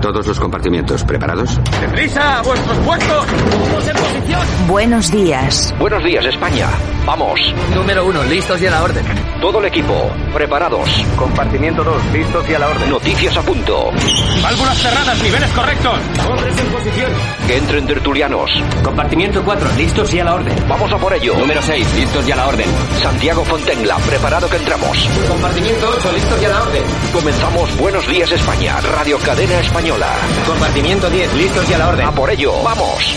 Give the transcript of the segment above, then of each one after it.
A todos los compartimientos, ¿preparados? ¡Deprisa! ¡A vuestros puestos! ¡Todos en posición! Buenos días. Buenos días, España. Vamos. Número uno, listos y a la orden. Todo el equipo, preparados. Compartimiento 2, listos y a la orden. Noticias a punto. Válvulas cerradas, niveles correctos. Hombres en posición. Que entren tertulianos. Compartimiento 4, listos y a la orden. Vamos a por ello. Número 6, listos y a la orden. Santiago Fontenla, preparado que entramos. Compartimiento 8, listos y a la orden. Comenzamos Buenos Días España, Radio Cadena Española. Compartimiento 10, listos y a la orden. A por ello, vamos.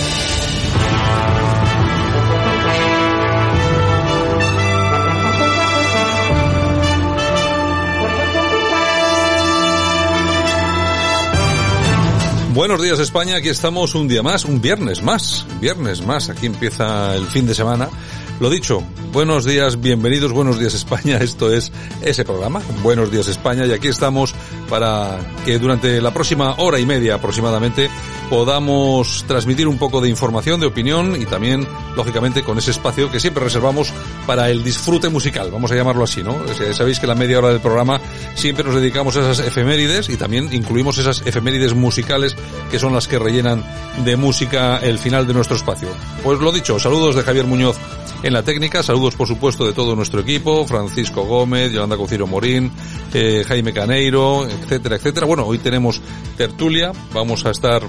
Buenos días España, aquí estamos un día más, un viernes más, viernes más, aquí empieza el fin de semana. Lo dicho, buenos días, bienvenidos, buenos días España, esto es ese programa, Buenos días España, y aquí estamos para que durante la próxima hora y media aproximadamente podamos transmitir un poco de información, de opinión y también, lógicamente, con ese espacio que siempre reservamos para el disfrute musical, vamos a llamarlo así, ¿no? Sabéis que la media hora del programa siempre nos dedicamos a esas efemérides y también incluimos esas efemérides musicales que son las que rellenan de música el final de nuestro espacio. Pues lo dicho, saludos de Javier Muñoz en la técnica, saludos por supuesto de todo nuestro equipo, Francisco Gómez, Yolanda Cociro Morín, eh, Jaime Caneiro, etcétera, etcétera. Bueno, hoy tenemos tertulia, vamos a estar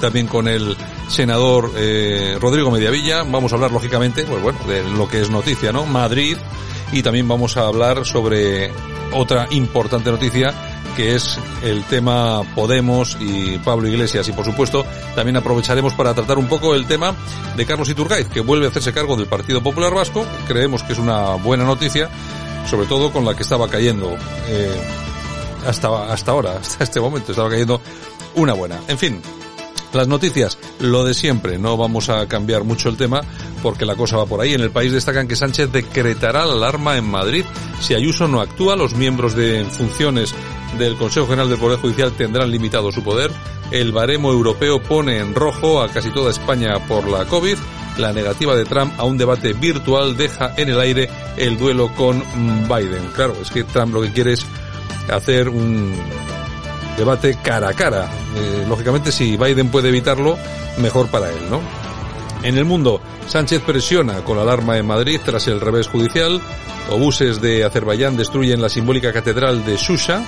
también con el senador eh, Rodrigo Mediavilla. Vamos a hablar, lógicamente, pues bueno, de lo que es noticia, ¿no? Madrid. Y también vamos a hablar sobre otra importante noticia que es el tema Podemos y Pablo Iglesias. Y por supuesto, también aprovecharemos para tratar un poco el tema de Carlos Iturgaiz, que vuelve a hacerse cargo del Partido Popular Vasco. Creemos que es una buena noticia, sobre todo con la que estaba cayendo eh, hasta, hasta ahora, hasta este momento, estaba cayendo una buena. En fin, las noticias, lo de siempre, no vamos a cambiar mucho el tema porque la cosa va por ahí. En el país destacan que Sánchez decretará la alarma en Madrid. Si Ayuso no actúa, los miembros de funciones del Consejo General del Poder Judicial tendrán limitado su poder. El baremo europeo pone en rojo a casi toda España por la COVID. La negativa de Trump a un debate virtual deja en el aire el duelo con Biden. Claro, es que Trump lo que quiere es hacer un debate cara a cara. Eh, lógicamente, si Biden puede evitarlo, mejor para él, ¿no? En el mundo, Sánchez presiona con la alarma en Madrid tras el revés judicial. Obuses de Azerbaiyán destruyen la simbólica catedral de Shusha.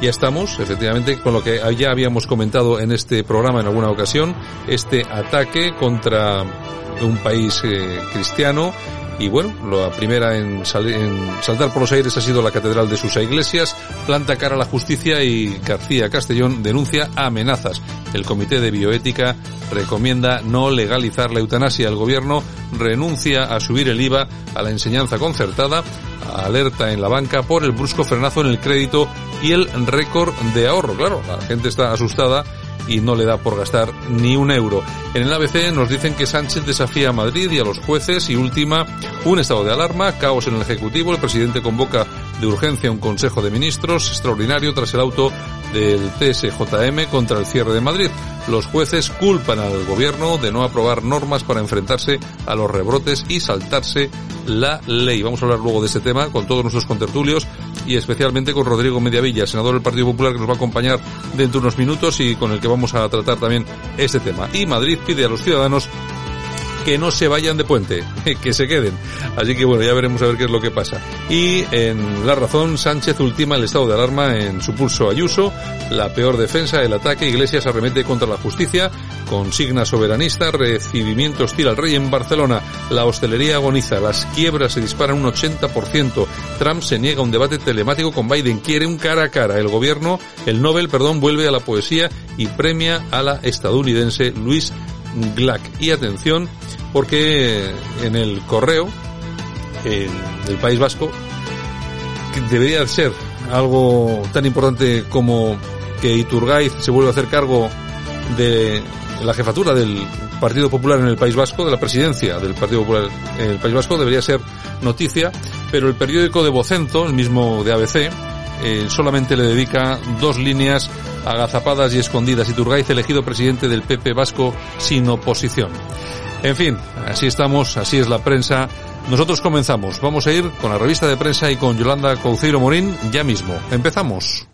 Ya estamos, efectivamente, con lo que ya habíamos comentado en este programa en alguna ocasión, este ataque contra un país eh, cristiano y bueno, la primera en, en, saltar por los aires ha sido la Catedral de Susa Iglesias, planta cara a la justicia y García Castellón denuncia amenazas. El Comité de Bioética recomienda no legalizar la eutanasia. El gobierno renuncia a subir el IVA a la enseñanza concertada, alerta en la banca por el brusco frenazo en el crédito y el récord de ahorro. Claro, la gente está asustada y no le da por gastar ni un euro. En el ABC nos dicen que Sánchez desafía a Madrid y a los jueces y última un estado de alarma, caos en el Ejecutivo, el presidente convoca de urgencia un Consejo de Ministros extraordinario tras el auto del CSJM contra el cierre de Madrid. Los jueces culpan al gobierno de no aprobar normas para enfrentarse a los rebrotes y saltarse la ley. Vamos a hablar luego de este tema con todos nuestros contertulios y especialmente con Rodrigo Mediavilla, senador del Partido Popular que nos va a acompañar dentro de unos minutos y con el que vamos a tratar también este tema. Y Madrid pide a los ciudadanos que no se vayan de puente, que se queden. Así que bueno, ya veremos a ver qué es lo que pasa. Y en La Razón, Sánchez ultima el estado de alarma en su pulso Ayuso, la peor defensa, el ataque, Iglesias arremete contra la justicia, consigna soberanista, recibimiento hostil al rey en Barcelona, la hostelería agoniza, las quiebras se disparan un 80%, Trump se niega a un debate telemático con Biden, quiere un cara a cara, el gobierno, el Nobel, perdón, vuelve a la poesía y premia a la estadounidense Luis Glack. Y atención, porque en el correo en País Vasco que debería ser algo tan importante como que Iturgaiz se vuelva a hacer cargo de la jefatura del Partido Popular en el País Vasco, de la presidencia del Partido Popular en el País Vasco, debería ser noticia, pero el periódico de Vocento, el mismo de ABC, eh, solamente le dedica dos líneas agazapadas y escondidas. Iturgaiz elegido presidente del PP Vasco sin oposición. En fin, así estamos, así es la prensa. Nosotros comenzamos. Vamos a ir con la revista de prensa y con Yolanda Couceiro Morín ya mismo. Empezamos.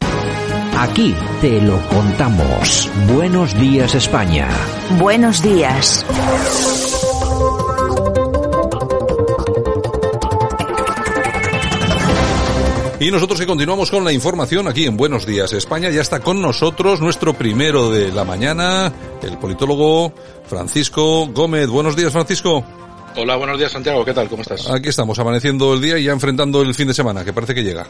Aquí te lo contamos. Buenos días España. Buenos días. Y nosotros que continuamos con la información aquí en Buenos Días España, ya está con nosotros nuestro primero de la mañana, el politólogo Francisco Gómez. Buenos días, Francisco. Hola, buenos días, Santiago. ¿Qué tal? ¿Cómo estás? Aquí estamos, amaneciendo el día y ya enfrentando el fin de semana, que parece que llega.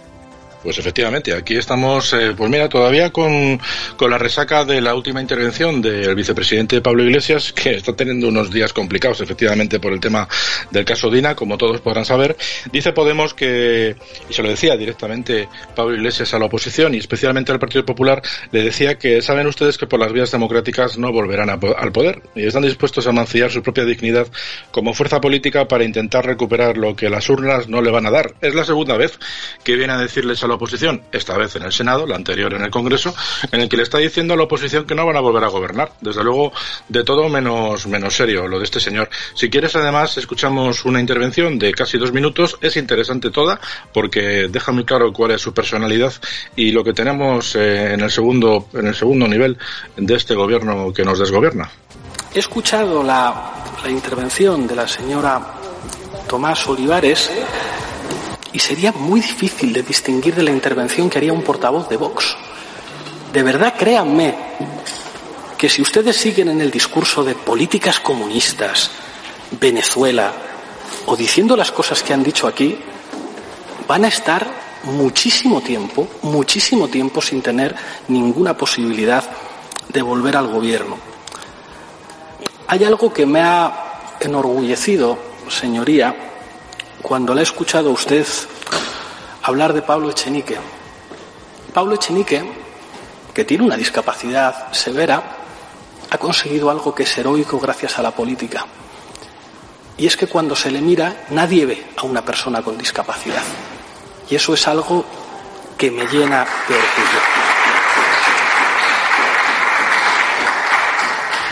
Pues efectivamente, aquí estamos, eh, pues mira, todavía con, con, la resaca de la última intervención del vicepresidente Pablo Iglesias, que está teniendo unos días complicados, efectivamente, por el tema del caso Dina, como todos podrán saber. Dice Podemos que, y se lo decía directamente Pablo Iglesias a la oposición y especialmente al Partido Popular, le decía que saben ustedes que por las vías democráticas no volverán a, al poder y están dispuestos a mancillar su propia dignidad como fuerza política para intentar recuperar lo que las urnas no le van a dar. Es la segunda vez que viene a decirles a la oposición, esta vez en el Senado, la anterior en el Congreso, en el que le está diciendo a la oposición que no van a volver a gobernar. Desde luego, de todo menos, menos serio lo de este señor. Si quieres, además, escuchamos una intervención de casi dos minutos. Es interesante toda porque deja muy claro cuál es su personalidad y lo que tenemos eh, en el segundo, en el segundo nivel de este gobierno que nos desgobierna. He escuchado la, la intervención de la señora Tomás Olivares y sería muy difícil de distinguir de la intervención que haría un portavoz de Vox. De verdad, créanme que si ustedes siguen en el discurso de políticas comunistas, Venezuela, o diciendo las cosas que han dicho aquí, van a estar muchísimo tiempo, muchísimo tiempo sin tener ninguna posibilidad de volver al gobierno. Hay algo que me ha enorgullecido, señoría, cuando le he escuchado a usted hablar de Pablo Echenique. Pablo Echenique, que tiene una discapacidad severa, ha conseguido algo que es heroico gracias a la política. Y es que cuando se le mira, nadie ve a una persona con discapacidad. Y eso es algo que me llena de orgullo.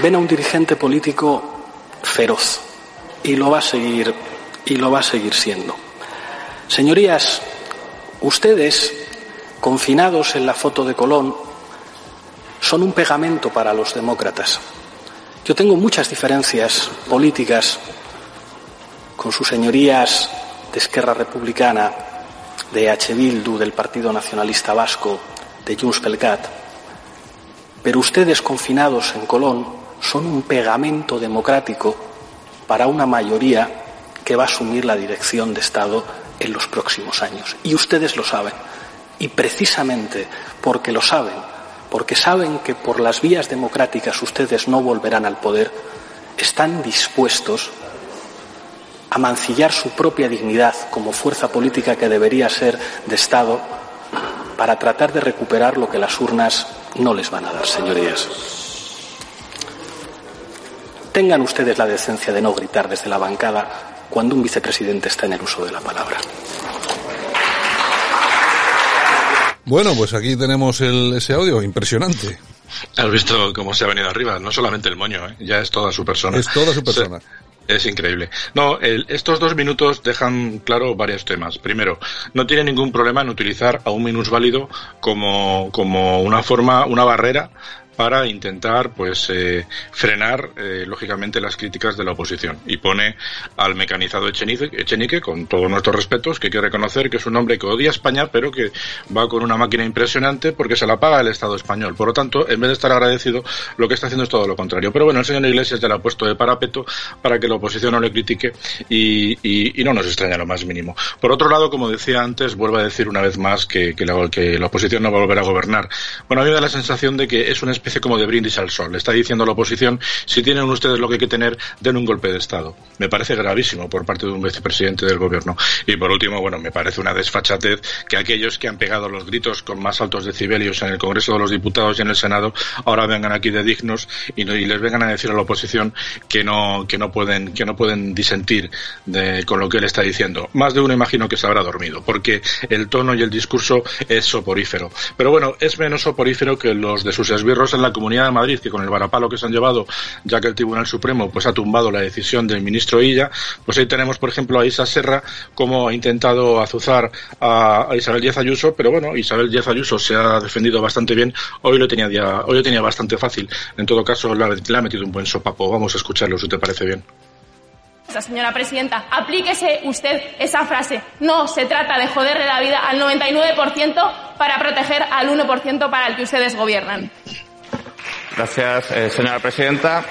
Ven a un dirigente político feroz y lo va a seguir y lo va a seguir siendo. Señorías, ustedes, confinados en la foto de Colón, son un pegamento para los demócratas. Yo tengo muchas diferencias políticas con sus señorías de Esquerra Republicana, de H. Bildu, del Partido Nacionalista Vasco, de Junts pel Cat, pero ustedes confinados en Colón son un pegamento democrático para una mayoría que va a asumir la dirección de Estado en los próximos años. Y ustedes lo saben. Y precisamente porque lo saben, porque saben que por las vías democráticas ustedes no volverán al poder, están dispuestos a mancillar su propia dignidad como fuerza política que debería ser de Estado para tratar de recuperar lo que las urnas no les van a dar, señorías. Tengan ustedes la decencia de no gritar desde la bancada cuando un vicepresidente está en el uso de la palabra. Bueno, pues aquí tenemos el, ese audio impresionante. Has visto cómo se ha venido arriba, no solamente el moño, ¿eh? ya es toda su persona. Es toda su persona. Es increíble. No, el, estos dos minutos dejan claro varios temas. Primero, no tiene ningún problema en utilizar a un minusválido como, como una forma, una barrera para intentar pues eh, frenar eh, lógicamente las críticas de la oposición. Y pone al mecanizado Echenique, Echenique con todos nuestros respetos que hay que reconocer que es un hombre que odia España pero que va con una máquina impresionante porque se la paga el Estado español. Por lo tanto en vez de estar agradecido lo que está haciendo es todo lo contrario. Pero bueno el señor Iglesias ya ha puesto de parapeto para que la oposición no le critique y, no nos extraña lo más mínimo. Por otro lado como decía antes vuelvo a decir una vez más que, que, la, que la oposición no va a volver a gobernar. Bueno a mí me da la sensación de que es una especie como de brindis al sol. Le está diciendo a la oposición, si tienen ustedes lo que hay que tener, den un golpe de Estado. Me parece gravísimo por parte de un vicepresidente del gobierno. Y por último, bueno, me parece una desfachatez que aquellos que han pegado los gritos con más altos decibelios en el Congreso de los Diputados y en el Senado ahora vengan aquí de dignos y, no, y les vengan a decir a la oposición que no, que no pueden, que no pueden disentir de, con lo que él está diciendo. Más de uno imagino que se habrá dormido, porque el tono y el discurso es soporífero. Pero bueno, es menos soporífero que los de sus esbirros la Comunidad de Madrid, que con el varapalo que se han llevado, ya que el Tribunal Supremo pues ha tumbado la decisión del ministro Illa, pues ahí tenemos, por ejemplo, a Isa Serra, como ha intentado azuzar a, Isabel Díaz Ayuso, pero bueno, Isabel Díaz Ayuso se ha defendido bastante bien, hoy lo tenía, hoy lo tenía bastante fácil, en todo caso le ha metido un buen sopapo, vamos a escucharlo si te parece bien. Señora presidenta, aplíquese usted esa frase. No se trata de joderle la vida al 99% para proteger al 1% para el que ustedes gobiernan. Gracias, eh, señora presidenta.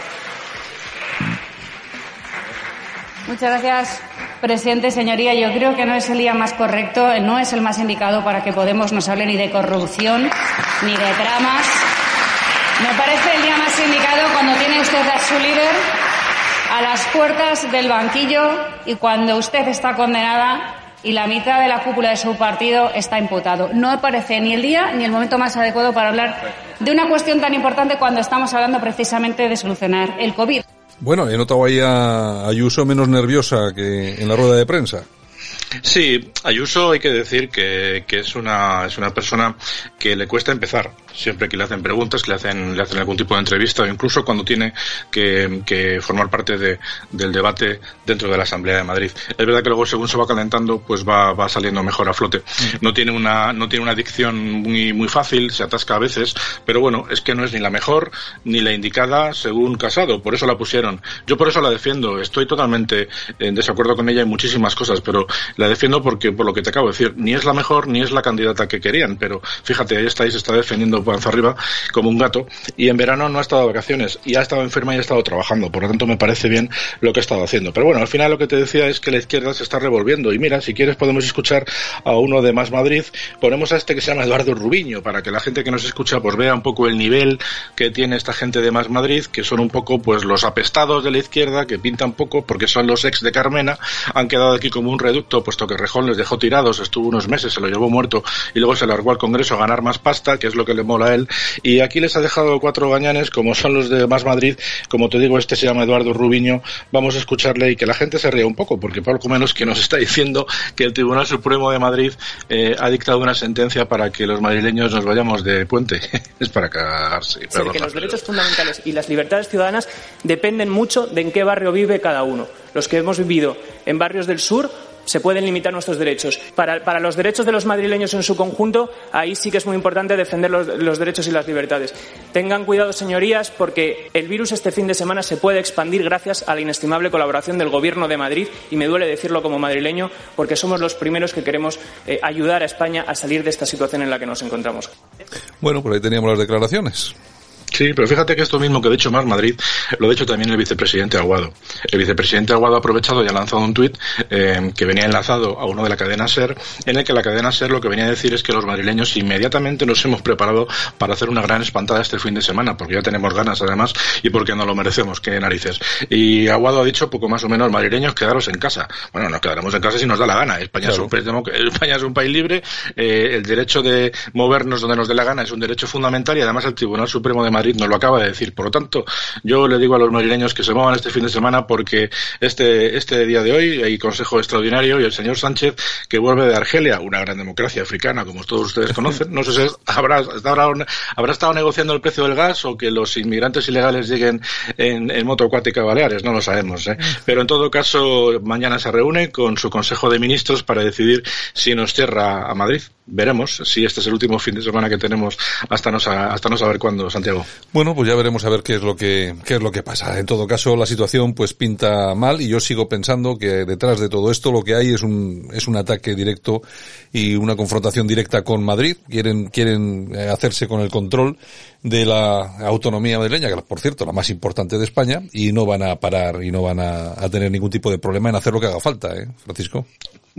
Muchas gracias, presidente. Señoría, yo creo que no es el día más correcto, no es el más indicado para que Podemos nos hable ni de corrupción ni de tramas. Me parece el día más indicado cuando tiene usted a su líder a las puertas del banquillo y cuando usted está condenada y la mitad de la cúpula de su partido está imputado. No me parece ni el día ni el momento más adecuado para hablar de una cuestión tan importante cuando estamos hablando precisamente de solucionar el COVID. Bueno, he notado ahí a Ayuso menos nerviosa que en la rueda de prensa. Sí, Ayuso hay que decir que, que, es una es una persona que le cuesta empezar siempre que le hacen preguntas, que le hacen, le hacen algún tipo de entrevista o incluso cuando tiene que, que formar parte de, del debate dentro de la Asamblea de Madrid. Es verdad que luego según se va calentando, pues va, va saliendo mejor a flote. No tiene una, no tiene una dicción muy, muy fácil, se atasca a veces, pero bueno, es que no es ni la mejor ni la indicada según Casado, por eso la pusieron. Yo por eso la defiendo, estoy totalmente en desacuerdo con ella en muchísimas cosas, pero la defiendo porque, por lo que te acabo de decir, ni es la mejor ni es la candidata que querían, pero fíjate, ahí estáis, está defendiendo panza arriba como un gato y en verano no ha estado de vacaciones y ha estado enferma y ha estado trabajando. Por lo tanto, me parece bien lo que ha estado haciendo. Pero bueno, al final lo que te decía es que la izquierda se está revolviendo. Y mira, si quieres podemos escuchar a uno de Más Madrid. Ponemos a este que se llama Eduardo Rubiño para que la gente que nos escucha pues vea un poco el nivel que tiene esta gente de Más Madrid, que son un poco pues los apestados de la izquierda, que pintan poco porque son los ex de Carmena. Han quedado aquí como un reducto, puesto que Rejón les dejó tirados, estuvo unos meses, se lo llevó muerto y luego se largó al Congreso a ganar más pasta, que es lo que le mola él y aquí les ha dejado cuatro gañanes, como son los de Más Madrid. Como te digo, este se llama Eduardo Rubiño. Vamos a escucharle y que la gente se ría un poco, porque poco menos que nos está diciendo que el Tribunal Supremo de Madrid eh, ha dictado una sentencia para que los madrileños nos vayamos de puente. es para cagarse. Sí, que los derechos fundamentales y las libertades ciudadanas dependen mucho de en qué barrio vive cada uno. Los que hemos vivido en barrios del sur se pueden limitar nuestros derechos. Para, los derechos de los madrileños en su conjunto, ahí sí que es muy importante defender los, derechos y las libertades. Tengan cuidado, señorías, porque el virus este fin de semana se puede expandir gracias a la inestimable colaboración del Gobierno de Madrid, y me duele decirlo como madrileño, porque somos los primeros que queremos eh, ayudar a España a salir de esta situación en la que nos encontramos. Bueno, por ahí teníamos las declaraciones. Sí, pero fíjate que esto mismo que ha dicho Más Madrid lo ha dicho también el vicepresidente Aguado. El vicepresidente Aguado ha aprovechado y ha lanzado un tuit eh, que venía enlazado a uno de la cadena SER, en el que la cadena SER lo que venía a decir es que los madrileños inmediatamente nos hemos preparado para hacer una gran espantada este fin de semana, porque ya tenemos ganas además y porque no lo merecemos, qué narices. Y Aguado ha dicho poco más o menos, madrileños, quedaros en casa. Bueno, nos quedaremos en casa si nos da la gana. España, es, un país España es un país libre, eh, el derecho de movernos donde nos dé la gana es un derecho fundamental y además el Tribunal Supremo de Madrid nos lo acaba de decir. Por lo tanto, yo le digo a los madrileños que se muevan este fin de semana porque este, este día de hoy hay consejo extraordinario y el señor Sánchez que vuelve de Argelia, una gran democracia africana, como todos ustedes conocen. No sé si habrá, habrá, estado negociando el precio del gas o que los inmigrantes ilegales lleguen en, en moto acuática a Baleares, no lo sabemos. ¿eh? Pero en todo caso, mañana se reúne con su consejo de ministros para decidir si nos cierra a Madrid veremos si este es el último fin de semana que tenemos hasta no, hasta no saber cuándo, Santiago. Bueno, pues ya veremos a ver qué es lo que, qué es lo que pasa. En todo caso, la situación pues pinta mal y yo sigo pensando que detrás de todo esto lo que hay es un, es un ataque directo y una confrontación directa con Madrid. Quieren, quieren eh, hacerse con el control de la autonomía madrileña, que por cierto, la más importante de España, y no van a parar y no van a, a tener ningún tipo de problema en hacer lo que haga falta, ¿eh, Francisco?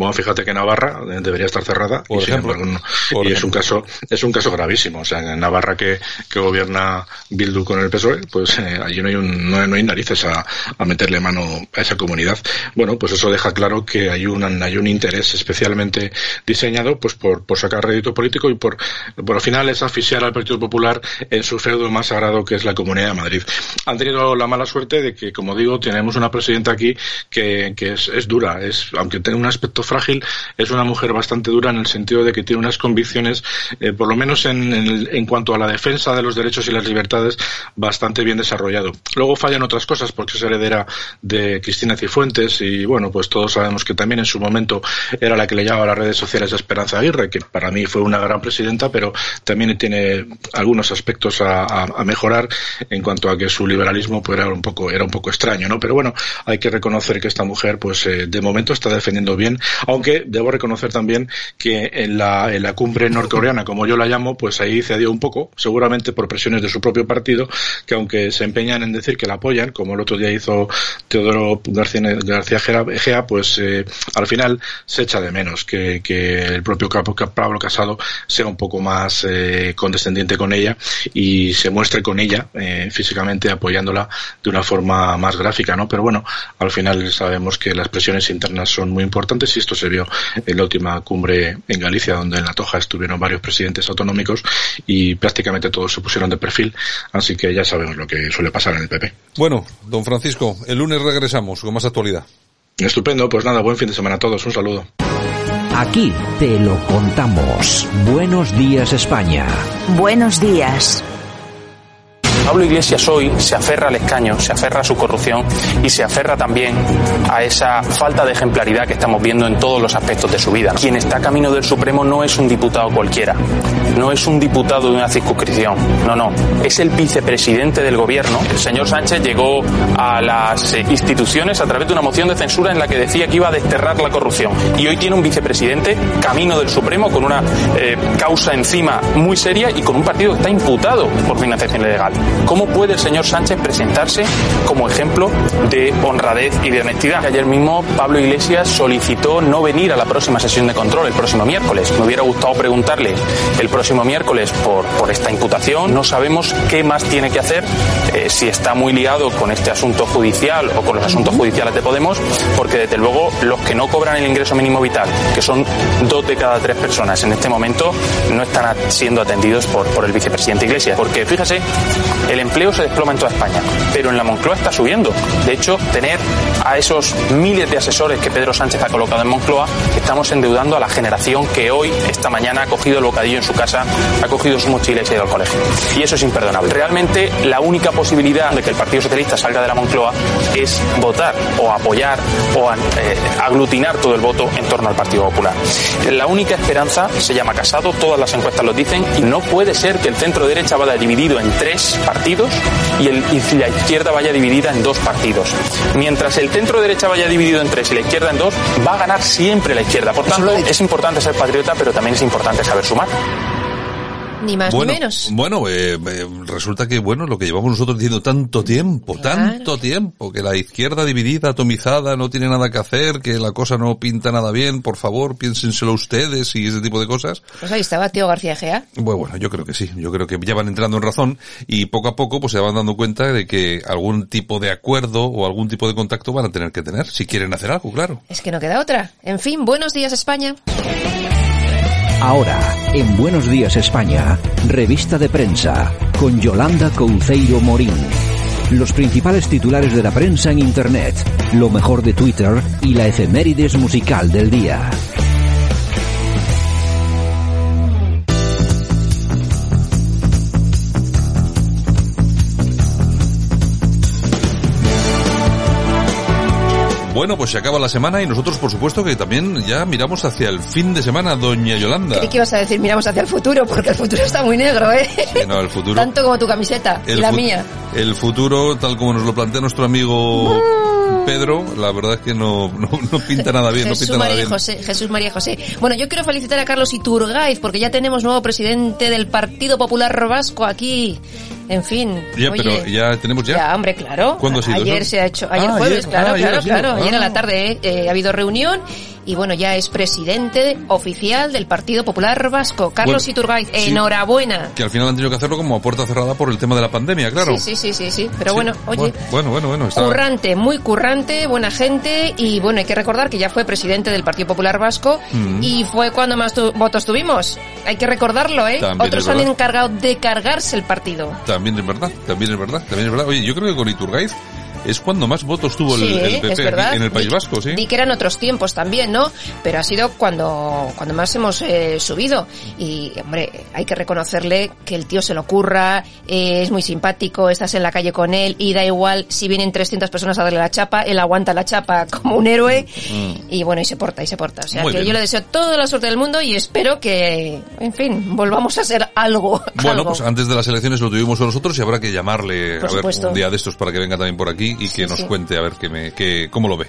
Bueno, fíjate que Navarra debería estar cerrada y, y es un caso es un caso gravísimo. O sea, en Navarra que, que gobierna Bildu con el PSOE, pues eh, allí no hay, un, no, hay narices a, a, meterle mano a esa comunidad. Bueno, pues eso deja claro que hay un, hay un interés especialmente diseñado pues por, por sacar rédito político y por, por al final es asfixiar al Partido Popular en su feudo más sagrado que es la Comunidad de Madrid. Han tenido la mala suerte de que, como digo, tenemos una presidenta aquí que, que es, es dura, es, aunque tenga un aspecto frágil, es una mujer bastante dura en el sentido de que tiene unas convicciones, eh, por lo menos en, en, cuanto a la defensa de los derechos y las libertades, bastante bien desarrollado. Luego fallan otras cosas porque es heredera de Cristina Cifuentes y bueno, pues todos sabemos que también en su momento era la que le llamaba a las redes sociales a Esperanza Aguirre, que para mí fue una gran presidenta, pero también tiene algunos aspectos a, a, mejorar en cuanto a que su liberalismo pues, era un poco era un poco extraño, ¿no? Pero bueno, hay que reconocer que esta mujer, pues eh, de momento está defendiendo bien, aunque debo reconocer también que en la, en la cumbre norcoreana, como yo la llamo, pues ahí cedió un poco, seguramente por presiones de su propio partido, que aunque se empeñan en decir que la apoyan, como el otro día hizo Teodoro García, García Gea, pues eh, al final se echa de menos que, que el propio Pablo Casado sea un poco más eh, condescendiente con ella y se muestre con ella eh, físicamente apoyándola de una forma más gráfica, ¿no? Pero bueno, al final sabemos que las presiones internas son muy importantes esto se vio en la última cumbre en Galicia, donde en la Toja estuvieron varios presidentes autonómicos y prácticamente todos se pusieron de perfil, así que ya sabemos lo que suele pasar en el PP. Bueno, don Francisco, el lunes regresamos con más actualidad. Estupendo, pues nada, buen fin de semana a todos, un saludo. Aquí te lo contamos. Buenos días España. Buenos días. Pablo Iglesias hoy se aferra al escaño, se aferra a su corrupción y se aferra también a esa falta de ejemplaridad que estamos viendo en todos los aspectos de su vida. Quien está camino del Supremo no es un diputado cualquiera, no es un diputado de una circunscripción, no, no, es el vicepresidente del gobierno. El señor Sánchez llegó a las eh, instituciones a través de una moción de censura en la que decía que iba a desterrar la corrupción y hoy tiene un vicepresidente camino del Supremo con una eh, causa encima muy seria y con un partido que está imputado por financiación ilegal. ¿Cómo puede el señor Sánchez presentarse como ejemplo de honradez y de honestidad? Ayer mismo Pablo Iglesias solicitó no venir a la próxima sesión de control el próximo miércoles. Me hubiera gustado preguntarle el próximo miércoles por, por esta imputación. No sabemos qué más tiene que hacer, eh, si está muy liado con este asunto judicial o con los asuntos judiciales de Podemos, porque desde luego los que no cobran el ingreso mínimo vital, que son dos de cada tres personas en este momento, no están siendo atendidos por, por el vicepresidente Iglesias. Porque fíjese, el empleo se desploma en toda España, pero en la Moncloa está subiendo. De hecho, tener a esos miles de asesores que Pedro Sánchez ha colocado en Moncloa, estamos endeudando a la generación que hoy, esta mañana, ha cogido el bocadillo en su casa, ha cogido su mochila y ha ido al colegio. Y eso es imperdonable. Realmente, la única posibilidad de que el Partido Socialista salga de la Moncloa es votar o apoyar o eh, aglutinar todo el voto en torno al Partido Popular. La única esperanza se llama Casado, todas las encuestas lo dicen, y no puede ser que el centro derecha vaya dividido en tres partidos partidos y, el, y la izquierda vaya dividida en dos partidos. Mientras el centro derecha vaya dividido en tres y la izquierda en dos, va a ganar siempre la izquierda. Por tanto, es importante ser patriota, pero también es importante saber sumar. Ni más bueno, ni menos. Bueno, eh, eh, resulta que, bueno, lo que llevamos nosotros diciendo tanto tiempo, tanto tiempo, que la izquierda dividida, atomizada, no tiene nada que hacer, que la cosa no pinta nada bien, por favor, piénsenselo ustedes y ese tipo de cosas. Pues ahí estaba Tío García Gea. Bueno, bueno, yo creo que sí, yo creo que ya van entrando en razón y poco a poco pues se van dando cuenta de que algún tipo de acuerdo o algún tipo de contacto van a tener que tener, si quieren hacer algo, claro. Es que no queda otra. En fin, buenos días España. Ahora, en Buenos Días España, revista de prensa, con Yolanda Couceiro Morín. Los principales titulares de la prensa en Internet, lo mejor de Twitter y la efemérides musical del día. Bueno, pues se acaba la semana y nosotros, por supuesto, que también ya miramos hacia el fin de semana, doña Yolanda. ¿Qué ibas a decir? Miramos hacia el futuro, porque el futuro está muy negro, ¿eh? Sí, no, el futuro... Tanto como tu camiseta y la mía. El futuro, tal como nos lo plantea nuestro amigo... Pedro, la verdad es que no, no, no pinta nada bien. Jesús no pinta María nada bien. José, Jesús María José. Bueno, yo quiero felicitar a Carlos Iturgaiz porque ya tenemos nuevo presidente del Partido Popular Vasco aquí. En fin. Ya, oye, pero ya tenemos ya. Ya, hombre, claro. ¿Cuándo ha sido Ayer eso? se ha hecho, ayer Ah, jueves, ayer. claro, Ah, ayer claro, ha sido. claro. Ayer a Ah. la tarde eh, ha habido reunión y bueno, ya es presidente oficial del Partido Popular Vasco. Carlos Bueno, Iturgaiz, sí. enhorabuena. Que al final han tenido que hacerlo como a puerta cerrada por el tema de la pandemia, claro. Sí, sí, sí, sí, sí. Pero Sí. bueno, oye, Bueno, bueno, bueno. Está... Currante, muy currante, buena gente y bueno, hay que recordar que ya fue presidente del Partido Popular Vasco Mm. y fue cuando más tu- votos tuvimos. Hay que recordarlo, ¿eh? También Otros han encargado de cargarse el partido. También es verdad, también es verdad, también es verdad. Oye, yo creo que con Iturgaiz es cuando más votos tuvo el, Sí, el es PP aquí en el País Di- Vasco, ¿sí? Di que eran otros tiempos también, ¿no? Pero ha sido cuando, cuando más hemos eh, subido. Y, hombre, hay que reconocerle que el tío se lo curra, eh, es muy simpático, estás en la calle con él y da igual si vienen 300 personas a darle la chapa, él aguanta la chapa como un héroe y bueno, y se porta, y se porta. O sea Muy que bien. yo le deseo toda la suerte del mundo y espero que, en fin, volvamos a ser algo. Bueno, algo. pues antes de las elecciones lo tuvimos nosotros y habrá que llamarle Por a ver un día de estos para que venga también por aquí y que Sí, nos sí. cuente a ver que me, que, cómo lo ve.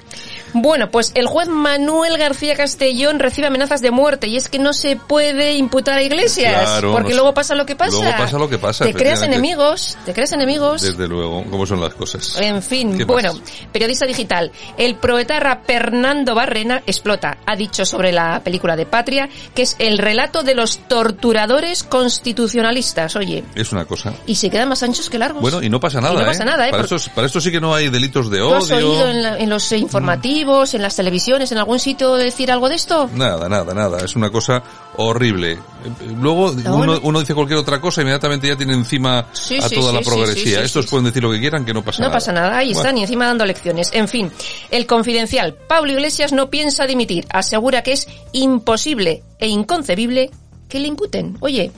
Bueno, pues el juez Manuel García Castellón recibe amenazas de muerte y es que no se puede imputar a Iglesias Claro, porque no luego pasa lo que pasa. luego pasa lo que pasa, Te creas enemigos, te creas enemigos. Desde luego, cómo son las cosas. En fin, ¿Qué bueno, periodista digital. El proetarra Fernando Barrena explota. Ha dicho sobre la película de Patria que es el relato de los torturadores constitucionalistas. Oye, Es una cosa. y se quedan más anchos que largos. Bueno, y no pasa nada, Y no pasa ¿eh? nada, ¿eh? Para, Porque- esto, para esto sí que no hay delitos de ¿Tú has odio. oído en, la- en los informativos, en las televisiones, en algún sitio decir algo de esto? Nada, nada, nada. Es una cosa horrible. Eh, Luego No, uno, no. uno dice cualquier otra cosa, inmediatamente ya tiene encima Sí, a toda sí, la sí, progresía. sí, sí, Estos pueden decir lo que quieran, que no pasa No nada. pasa nada, ahí Bueno. están y encima dando lecciones. En fin, el confidencial. Pablo Iglesias no piensa dimitir. Asegura que es imposible e inconcebible que le imputen. Oye,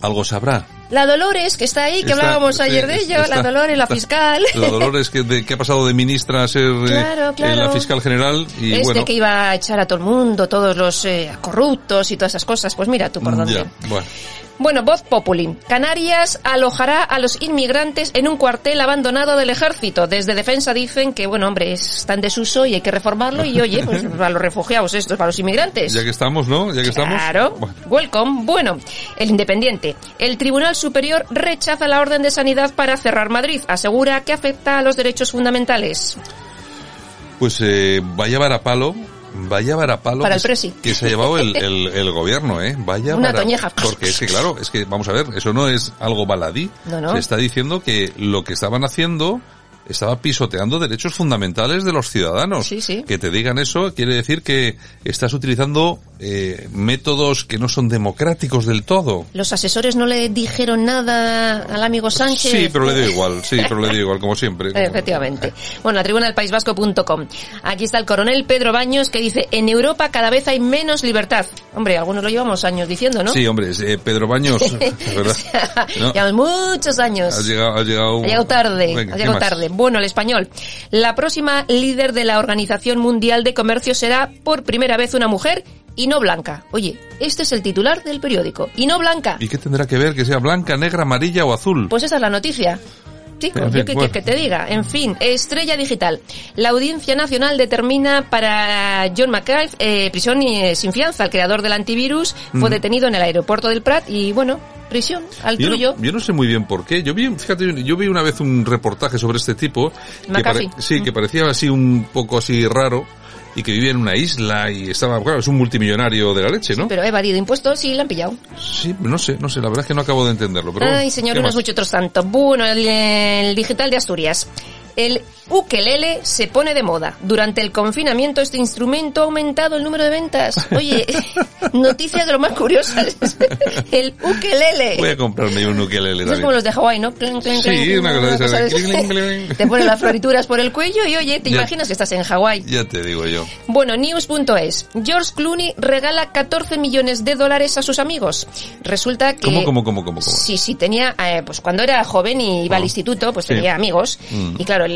Algo sabrá. La Dolores, que está ahí, que Está- hablábamos ayer de ello, está- la Dolores, la está- fiscal. La Dolores que, de, que ha pasado de ministra a ser eh, Claro, eh, claro. la fiscal general y este bueno. que iba a echar a todo el mundo, todos los eh, corruptos y todas esas cosas. Pues mira tú por dónde. Ya, bueno. Bueno, Voz Populi. Canarias alojará a los inmigrantes en un cuartel abandonado del ejército. Desde Defensa dicen que, bueno, hombre, está en desuso y hay que reformarlo. Y oye, pues para los refugiados estos, para los inmigrantes. Ya que estamos, ¿no? Ya que estamos. Claro. Bueno. Welcome. Bueno, el Independiente. El Tribunal Superior rechaza la orden de sanidad para cerrar Madrid. Asegura que afecta a los derechos fundamentales. Pues eh, vaya varapalo, vaya varapalo Para que, que se ha llevado el, el, el gobierno, ¿eh? Vaya Una toñeja. Porque es que claro, es que vamos a ver, eso no es algo baladí. No, no. Se está diciendo que lo que estaban haciendo estaba pisoteando derechos fundamentales de los ciudadanos. Sí, sí. Que te digan eso quiere decir que estás utilizando eh, métodos que no son democráticos del todo. Los asesores no le dijeron nada al amigo Sánchez. Sí, pero le dio igual, sí, pero le dio igual, como siempre. Efectivamente. Bueno, la tribuna del País Vasco.com. Aquí está el coronel Pedro Baños que dice, en Europa cada vez hay menos libertad. Hombre, algunos lo llevamos años diciendo, ¿no? Sí, hombre, eh, Pedro Baños, verdad. ¿No? Llevamos muchos años. Has llegado, has llegado, Ha llegado tarde, Venga, ha ¿qué llegado tarde. Bueno, el español. La próxima líder de la Organización Mundial de Comercio será por primera vez una mujer y no blanca. Oye, este es el titular del periódico. Y no blanca. ¿Y qué tendrá que ver que sea blanca, negra, amarilla o azul? Pues esa es la noticia. Chico, En yo que, bueno. que te diga. En fin, Estrella Digital. La Audiencia Nacional determina para John McCabe eh, prisión eh, sin fianza. El creador del antivirus fue Mm. detenido en el aeropuerto del Prat y, bueno, prisión al yo, tuyo. no, yo no sé muy bien por qué. Yo vi, fíjate, yo vi una vez un reportaje sobre este tipo. Que McAfee. sí, que parecía así un poco así raro y que vivía en una isla y estaba, claro, es un multimillonario de la leche, ¿no? Pero ha evadido impuestos y la han pillado. Sí, no sé, no sé, la verdad es que no acabo de entenderlo. Pero Ay, bueno, señor, ¿qué unos muchos otros tanto. Bueno, el, el digital de Asturias. El ukelele se pone de moda. Durante el confinamiento este instrumento ha aumentado el número de ventas. Oye, noticias de lo más curiosas. El ukelele. Voy a comprarme un ukelele Eso es como los de Hawái, ¿no? Sí, clink, una cosa de esas de clink. Te ponen las florituras por el cuello y oye, te Ya. imaginas que estás en Hawái. Ya te digo yo. Bueno, news.es. George Clooney regala 14 millones de dólares a sus amigos. Resulta que... ¿Cómo, cómo, cómo, cómo? cómo? Sí, sí, tenía, eh, pues cuando era joven y iba Ah, al instituto, pues sí. tenía amigos. Mm. Y claro,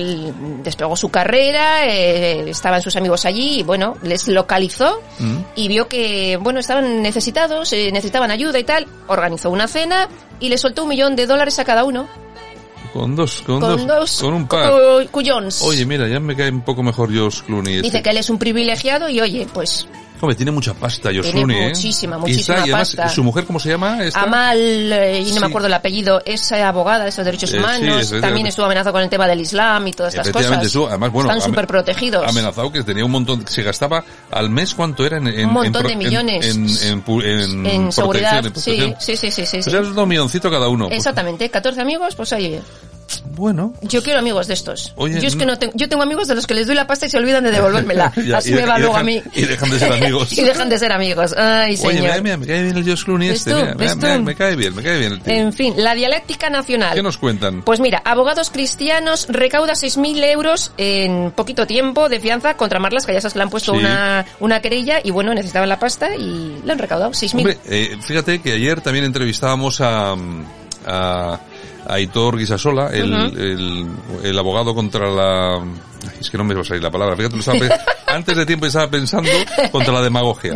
él despegó su carrera, eh, estaban sus amigos allí y bueno, les localizó Mm. y vio que, bueno, estaban necesitados, eh, necesitaban ayuda y tal. Organizó una cena y le soltó un millón de dólares a cada uno. Con dos, con, Con dos con un par. cu- cuyons. Oye, mira, ya me cae un poco mejor George Clooney. Dice este. que él es un privilegiado y oye, pues Hombre, tiene mucha pasta George Tiene Clooney, ¿eh? muchísima, muchísima está- y además, pasta. ¿Su mujer cómo se llama? Esta? Amal, eh, y no Sí. me acuerdo el apellido, es eh, abogada de esos derechos Eh, humanos, también estuvo amenazado con el tema del Islam y todas estas cosas. su- además, bueno, Están súper protegidos. Amenazado que tenía un montón, se gastaba al mes cuánto era en, en Un montón en de millones. en, en, en seguridad, protección, protección. sí, sí, sí, sí, sí. O sea, es un milloncito cada uno. Pues, Exactamente, 14 amigos, pues oye, Bueno. Yo quiero amigos de estos. Oye, yo es que no- tengo, yo tengo amigos de los que les doy la pasta y se olvidan de devolvérmela. Ya, Así y me va luego a mí. Y dejan de ser amigos. y dejan de ser amigos. Ay, Oye, señor. mira, mira, me cae bien el George Clooney ¿Ves este. tú? mira, mira, ¿Ves mira, tú? me cae bien, me cae bien el tío. En fin, la dialéctica nacional. ¿Qué nos cuentan? Pues mira, abogados cristianos recauda 6.000 euros en poquito tiempo de fianza contra Marlas, que ya sabes que le han puesto Sí. una, una querella y bueno, necesitaban la pasta y le han recaudado 6.000. Hombre, eh, fíjate que ayer también entrevistábamos a, a, a Aitor Guisasola, el, el, el abogado contra la... Es que no me va a salir la palabra. Fíjate, lo estaba antes de tiempo estaba pensando contra la demagogia.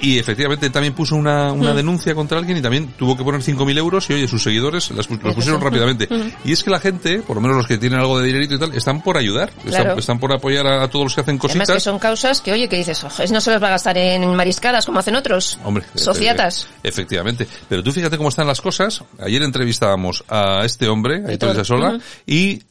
Y efectivamente también puso una, una Mm. denuncia contra alguien y también tuvo que poner 5.000 euros y oye, sus seguidores las, los pusieron rápidamente. Ujú. Y es que la gente, por lo menos los que tienen algo de dinerito y tal, están por ayudar. Están, Claro. están por apoyar a, a todos los que hacen Además que cositas. son causas que, oye, que dices, "Ojo, no se los va a gastar en mariscadas como hacen otros. Hombre, Sociatas. efe- efectivamente. Pero tú fíjate cómo están las cosas. Ayer entrevistábamos a este hombre, a Aitor Isasola, ujú. y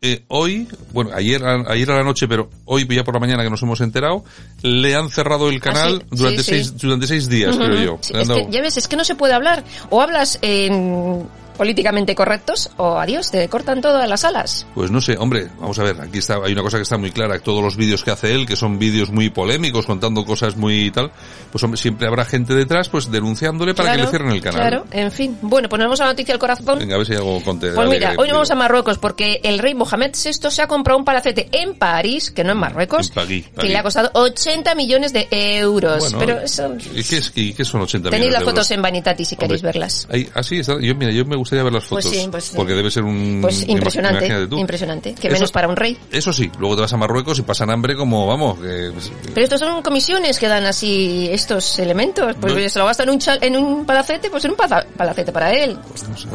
eh, hoy, bueno, ayer, ayer a la noche, pero hoy ya por la mañana que nos hemos enterado, le han cerrado el canal Ah, sí, durante sí, seis, sí. durante seis días, creo yo. Es que, ya ves, es que no se puede hablar. O hablas en políticamente correctos o adiós, te cortan todas las alas. Pues no sé, hombre, vamos a ver, aquí está, hay una cosa que está muy clara, todos los vídeos que hace él, que son vídeos muy polémicos, contando cosas muy tal, pues hombre, siempre habrá gente detrás, pues denunciándole para que le Claro, cierren el canal. Claro, en fin. Bueno, pues vamos a la noticia del corazón. Venga, a ver si hay algo con Pues mira, hoy vamos a Marruecos porque el rey Mohamed VI se ha comprado un palacete en París, que no en Marruecos, En Pagui, que Pagui. le ha costado 80 millones de euros. Bueno, Pero eso, ¿Y qué, es, y qué son 80 tenéis millones las de fotos euros? en Vanitati si queréis Hombre, verlas. Ahí, así está. Yo, mira, yo me gustaría ver las Pues fotos. sí, pues sí. Porque debe ser un... Pues impresionante, impresionante. Que Eso- menos para un rey. Eso sí, luego te vas a Marruecos y pasan hambre como, vamos, que... Pero estos son comisiones que dan así estos elementos. Pues No. se lo gastan en un, chal- en un palacete, pues en un palacete para él.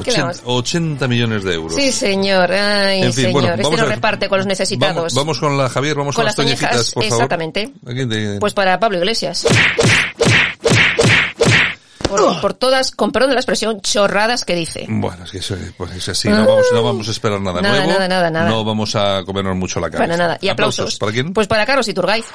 ¿Qué le 80, vamos? 80 millones de euros. Sí, señor. Ay, En fin, señor. bueno, este lo reparte con los necesitados. Vamos, vamos con la Javier, vamos con, Con las toñejitas, por favor. exactamente. Aquí te- Pues para Pablo Iglesias. Por, por todas, con perdón de la expresión, chorradas que dice. Bueno, es que eso, pues es así, no vamos, no vamos a esperar nada, Nada, nuevo. nada, nada, nada. No vamos a comernos mucho la cabeza. Para nada. Y aplausos. ¿Para quién? Pues para Carlos Iturgaiz.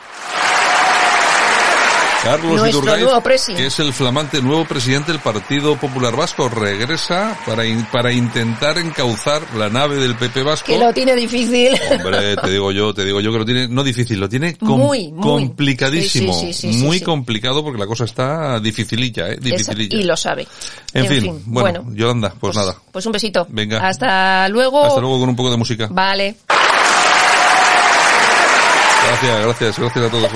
Carlos Iturgaiz, que es el flamante nuevo presidente del Partido Popular Vasco, regresa para, in- para intentar encauzar la nave del PP Vasco. Que lo tiene difícil. Hombre, te digo yo, te digo yo que lo tiene, no difícil, lo tiene com- Muy, muy. complicadísimo. Sí, sí, sí, muy complicado porque la cosa está dificililla, eh, dificililla. y lo sabe. En, fin, bueno, Yolanda, pues, nada. Pues un besito. Venga. Hasta luego. Hasta luego con un poco de música. Vale. Gracias, gracias, gracias a todos.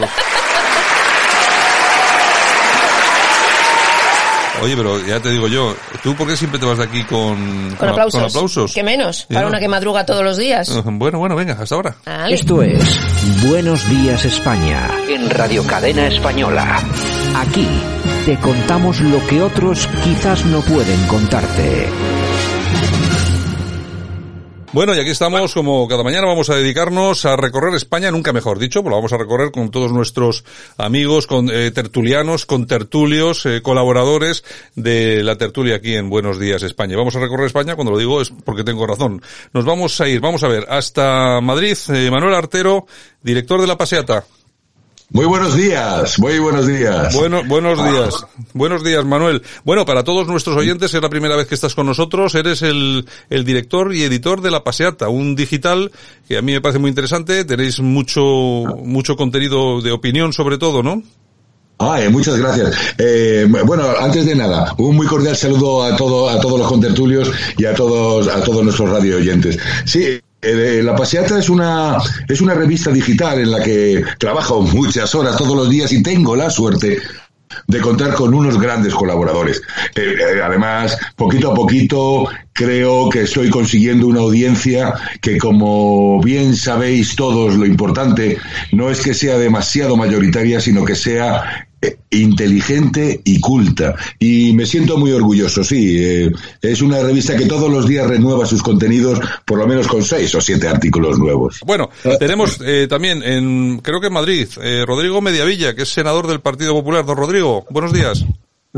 Oye, pero ya te digo yo, ¿tú por qué siempre te vas de aquí con, Con aplausos. con aplausos? ¿Qué menos? Ya Para no. una que madruga todos los días. Bueno, bueno, venga, hasta ahora. Vale. Esto es Buenos Días España. En Radio Cadena Española. Aquí te contamos lo que otros quizás no pueden contarte. Bueno, y aquí estamos, como cada mañana vamos a dedicarnos a recorrer España, nunca mejor dicho, pues lo vamos a recorrer con todos nuestros amigos, con eh, tertulianos, con tertulios, eh, colaboradores de la tertulia aquí en Buenos Días España. Vamos a recorrer España, cuando lo digo es porque tengo razón. Nos vamos a ir, vamos a ver, hasta Madrid, eh, Manuel Artero, director de La Paseata. Muy buenos días, muy buenos días. Bueno, buenos días. Buenos días, Manuel. Bueno, para todos nuestros oyentes, es la primera vez que estás con nosotros. Eres el, el director y editor de La Paseata, un digital que a mí me parece muy interesante. Tenéis mucho, mucho contenido de opinión sobre todo, ¿no? Ay, muchas gracias. Eh, bueno, antes de nada, un muy cordial saludo a todo, a todos los contertulios y a todos, a todos nuestros radio oyentes. Sí. Eh, La Paseata es una, es una revista digital en la que trabajo muchas horas todos los días y tengo la suerte de contar con unos grandes colaboradores. Eh, eh, además, poquito a poquito creo que estoy consiguiendo una audiencia que, como bien sabéis todos, lo importante no es que sea demasiado mayoritaria, sino que sea eh, inteligente y culta. Y me siento muy orgulloso, sí. eh, es una revista que todos los días renueva sus contenidos, por lo menos con seis o siete artículos nuevos. Bueno, tenemos eh, también en, creo que en Madrid, eh, Rodrigo Mediavilla, que es senador del Partido Popular. Don Rodrigo, buenos días.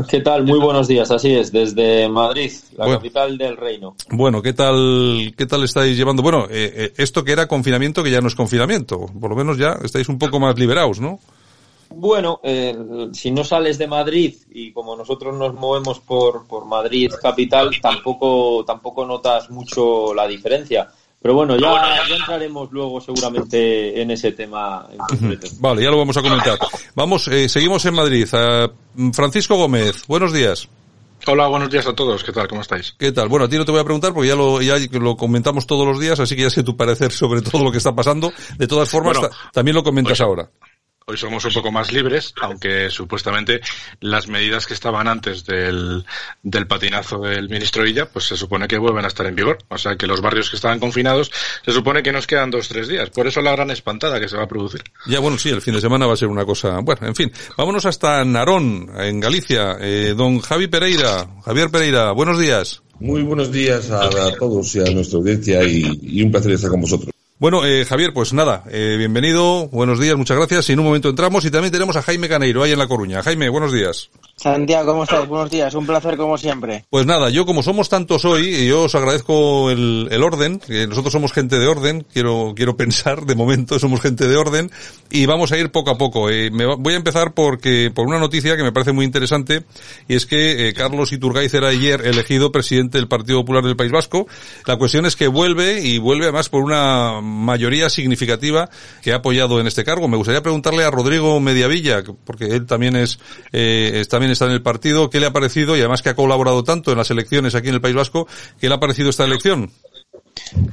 ¿Qué tal? Muy buenos días, así es, desde Madrid, la Bueno. capital del reino. Bueno, ¿qué tal, qué tal estáis llevando? Bueno, eh, eh, esto que era confinamiento, que ya no es confinamiento. Por lo menos ya estáis un poco más liberados, ¿no? Bueno, eh, si no sales de Madrid y como nosotros nos movemos por, por Madrid capital, tampoco, tampoco notas mucho la diferencia. Pero bueno, ya, entraremos luego seguramente en ese tema en concreto. Vale, ya lo vamos a comentar. Vamos, eh, seguimos en Madrid. Eh, Francisco Gómez, buenos días. Hola, buenos días a todos. ¿Qué tal? ¿Cómo estáis? ¿Qué tal? Bueno, a ti no te voy a preguntar porque ya lo, ya lo comentamos todos los días, así que ya sé tu parecer sobre todo lo que está pasando. De todas formas, también lo comentas ahora. Hoy somos un poco más libres, aunque supuestamente las medidas que estaban antes del, del patinazo del ministro Villa, pues se supone que vuelven a estar en vigor. O sea que los barrios que estaban confinados, se supone que nos quedan dos, tres días. Por eso la gran espantada que se va a producir. Ya, bueno, sí, el fin de semana va a ser una cosa. Bueno, en fin, vámonos hasta Narón, en Galicia. Eh, don Javi Pereira, Javier Pereira, buenos días. Muy buenos días a, todos y a nuestra audiencia y, y un placer estar con vosotros. Bueno, eh, Javier, pues nada, eh, bienvenido, buenos días, muchas gracias. Y en un momento entramos y también tenemos a Jaime Caneiro ahí en La Coruña. Jaime, buenos días. Santiago, ¿cómo estás? Buenos días, un placer como siempre. Pues nada, yo como somos tantos hoy, yo os agradezco el, el orden, que nosotros somos gente de orden, quiero, quiero pensar, de momento somos gente de orden, y vamos a ir poco a poco. Eh, me voy a empezar porque, por una noticia que me parece muy interesante, y es que eh, Carlos Iturgaiz era ayer elegido presidente del Partido Popular del País Vasco. La cuestión es que vuelve, y vuelve además por una mayoría significativa que ha apoyado en este cargo. Me gustaría preguntarle a Rodrigo Mediavilla, porque él también es, eh, también está en el partido, ¿qué le ha parecido? Y además que ha colaborado tanto en las elecciones aquí en el País Vasco, ¿qué le ha parecido esta elección?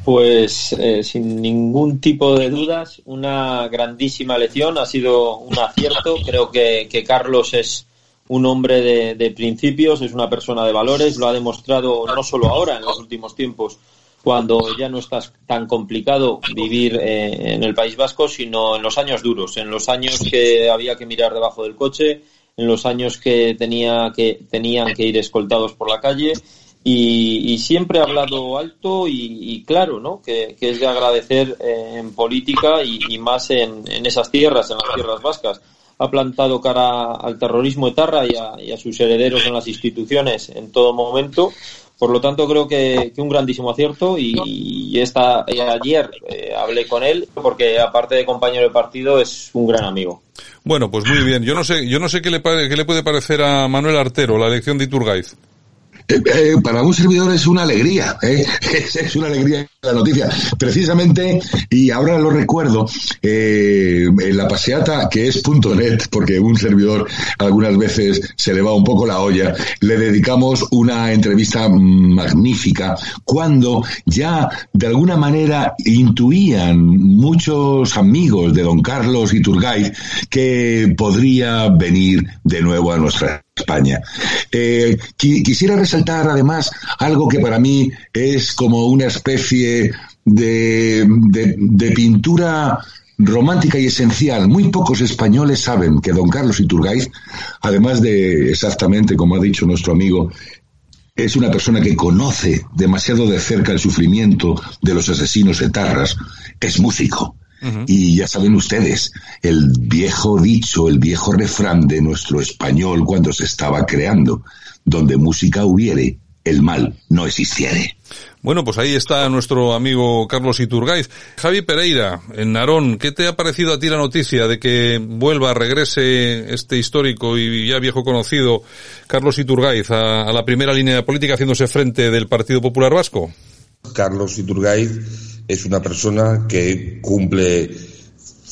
Pues eh, sin ningún tipo de dudas, una grandísima elección, ha sido un acierto. Creo que, Carlos es un hombre de, principios, es una persona de valores, lo ha demostrado no solo ahora, en los últimos tiempos, cuando ya no está tan complicado vivir eh, en el País Vasco, sino en los años duros, en los años que había que mirar debajo del coche, en los años que, tenía que tenían que ir escoltados por la calle y, siempre ha hablado alto y, claro, ¿no? Que, es de agradecer eh, en política y, más en, esas tierras, en las tierras vascas. Ha plantado cara al terrorismo etarra y a, y a sus herederos en las instituciones en todo momento por lo tanto, creo que, un grandísimo acierto y, esta, ayer eh, hablé con él porque aparte de compañero de partido es un gran amigo. Bueno, pues muy bien. Yo no sé, yo no sé qué le, qué le puede parecer a Manuel Artero la elección de Iturgaiz. Eh, eh, para un servidor es una alegría, ¿eh? es, una alegría la noticia. Precisamente, y ahora lo recuerdo, en la paseata que es .net, porque un servidor algunas veces se le va un poco la olla, le dedicamos una entrevista magnífica cuando ya de alguna manera intuían muchos amigos de don Carlos Iturgaiz que podría venir de nuevo a nuestra España. Eh, quisiera resaltar además algo que para mí es como una especie de, de, pintura romántica y esencial. Muy pocos españoles saben que don Carlos Iturgaiz, además de exactamente como ha dicho nuestro amigo, es una persona que conoce demasiado de cerca el sufrimiento de los asesinos etarras, es músico. Y ya saben ustedes, el viejo dicho, el viejo refrán de nuestro español cuando se estaba creando, donde música hubiere, el mal no existiere. Bueno, pues ahí está nuestro amigo Carlos Iturgaiz. Javi Pereira, en Narón, ¿qué te ha parecido a ti la noticia de que vuelva, regrese este histórico y ya viejo conocido Carlos Iturgaiz a, a la primera línea de política haciéndose frente del Partido Popular Vasco? Carlos Iturgaiz es una persona que cumple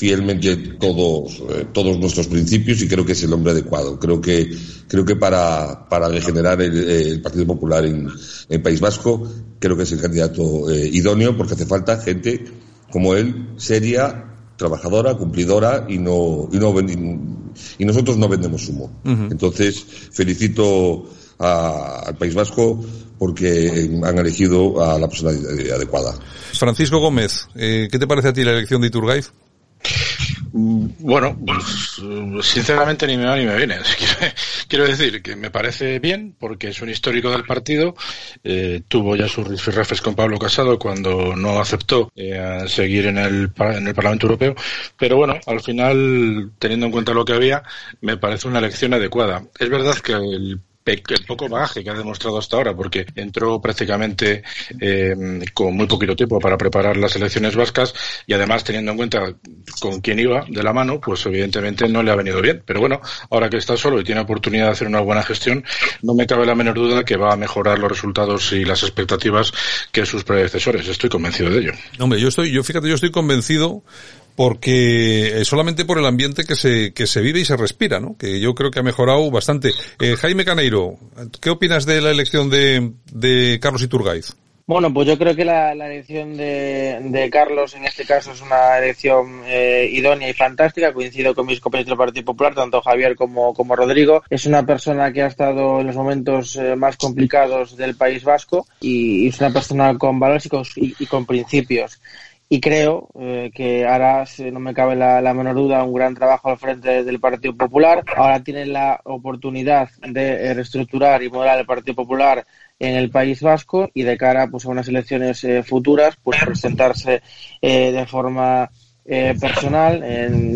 fielmente todos, eh, todos nuestros principios y creo que es el hombre adecuado. Creo que, creo que para, para regenerar el, Partido Popular en, el País Vasco, creo que es el candidato eh, idóneo porque hace falta gente como él, seria, trabajadora, cumplidora y no, y no y nosotros no vendemos humo. Entonces, felicito al País Vasco porque han elegido a la persona adecuada. Francisco Gómez, eh, ¿qué te parece a ti la elección de Iturgaiz? Mm, bueno, pues, sinceramente ni me va ni me viene. Quiero decir que me parece bien porque es un histórico del partido. Eh, tuvo ya sus rifirrafes con Pablo Casado cuando no aceptó eh, seguir en el, en el Parlamento Europeo. Pero bueno, al final, teniendo en cuenta lo que había, me parece una elección adecuada. Es verdad que el el poco bagaje que ha demostrado hasta ahora, porque entró prácticamente eh, con muy poquito tiempo para preparar las elecciones vascas y además teniendo en cuenta con quién iba de la mano, pues evidentemente no le ha venido bien. Pero bueno, ahora que está solo y tiene oportunidad de hacer una buena gestión, no me cabe la menor duda que va a mejorar los resultados y las expectativas que sus predecesores. Estoy convencido de ello. Hombre, yo estoy, yo fíjate, yo estoy convencido porque solamente por el ambiente que se, que se vive y se respira, ¿no? Que yo creo que ha mejorado bastante. Eh, Jaime Caneiro, ¿qué opinas de la elección de, de Carlos Iturgaiz? Bueno, pues yo creo que la, elección de, Carlos en este caso es una elección eh, idónea y fantástica. Coincido con mis compañeros del Partido Popular, tanto Javier como, como Rodrigo. Es una persona que ha estado en los momentos eh, más complicados del País Vasco y, es una persona con valores y con principios y creo eh, que hará, no me cabe la, menor duda, un gran trabajo al frente del Partido Popular. Ahora tiene la oportunidad de eh, reestructurar y modelar el Partido Popular en el País Vasco y de cara pues, a unas elecciones eh, futuras, pues presentarse de forma personal,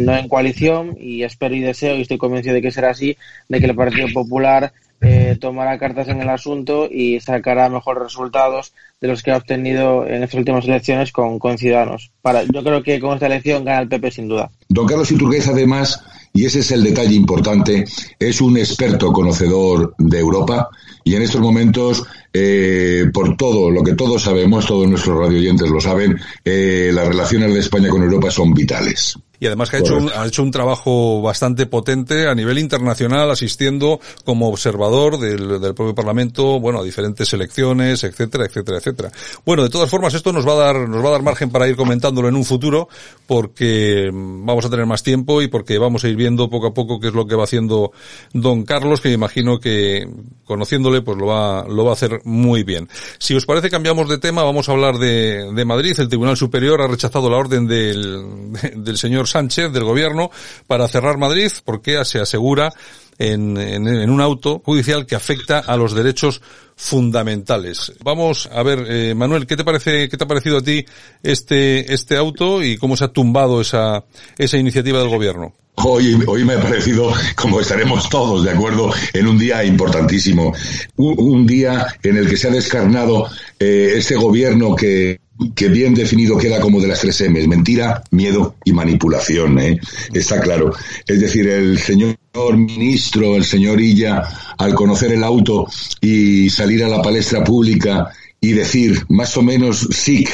no en coalición, y espero y deseo, y estoy convencido de que será así, de que el Partido Popular eh, tomará cartas en el asunto y sacará mejores resultados de los que ha obtenido en estas últimas elecciones con, con Ciudadanos. Para, yo creo que con esta elección gana el PP sin duda. Don Carlos Iturguez, además, y ese es el detalle importante, es un experto conocedor de Europa y en estos momentos, eh, por todo lo que todos sabemos, todos nuestros radioyentes lo saben, eh, las relaciones de España con Europa son vitales y además que ha hecho, un, ha hecho un trabajo bastante potente a nivel internacional, asistiendo como observador del, del propio Parlamento, bueno, a diferentes elecciones, etcétera, etcétera, etcétera. Bueno, de todas formas, esto nos va a dar, nos va a dar margen para ir comentándolo en un futuro, porque vamos a tener más tiempo y porque vamos a ir viendo poco a poco qué es lo que va haciendo don Carlos, que imagino que conociéndole, pues lo va, lo va a hacer muy bien. Si os parece, cambiamos de tema, vamos a hablar de, de Madrid. El Tribunal Superior ha rechazado la orden del, del señor Sánchez del gobierno para cerrar Madrid porque se asegura en, en, un auto judicial que afecta a los derechos fundamentales. Vamos a ver, eh, Manuel, ¿qué te parece, qué te ha parecido a ti este, este auto y cómo se ha tumbado esa, esa iniciativa del gobierno? Hoy, hoy me ha parecido, como estaremos todos de acuerdo, en un día importantísimo. Un, día en el que se ha descarnado eh, este gobierno que que bien definido queda como de las tres M's, mentira, miedo y manipulación, ¿eh? está claro. Es decir, el señor ministro, el señor Illa, al conocer el auto y salir a la palestra pública y decir, más o menos, sí,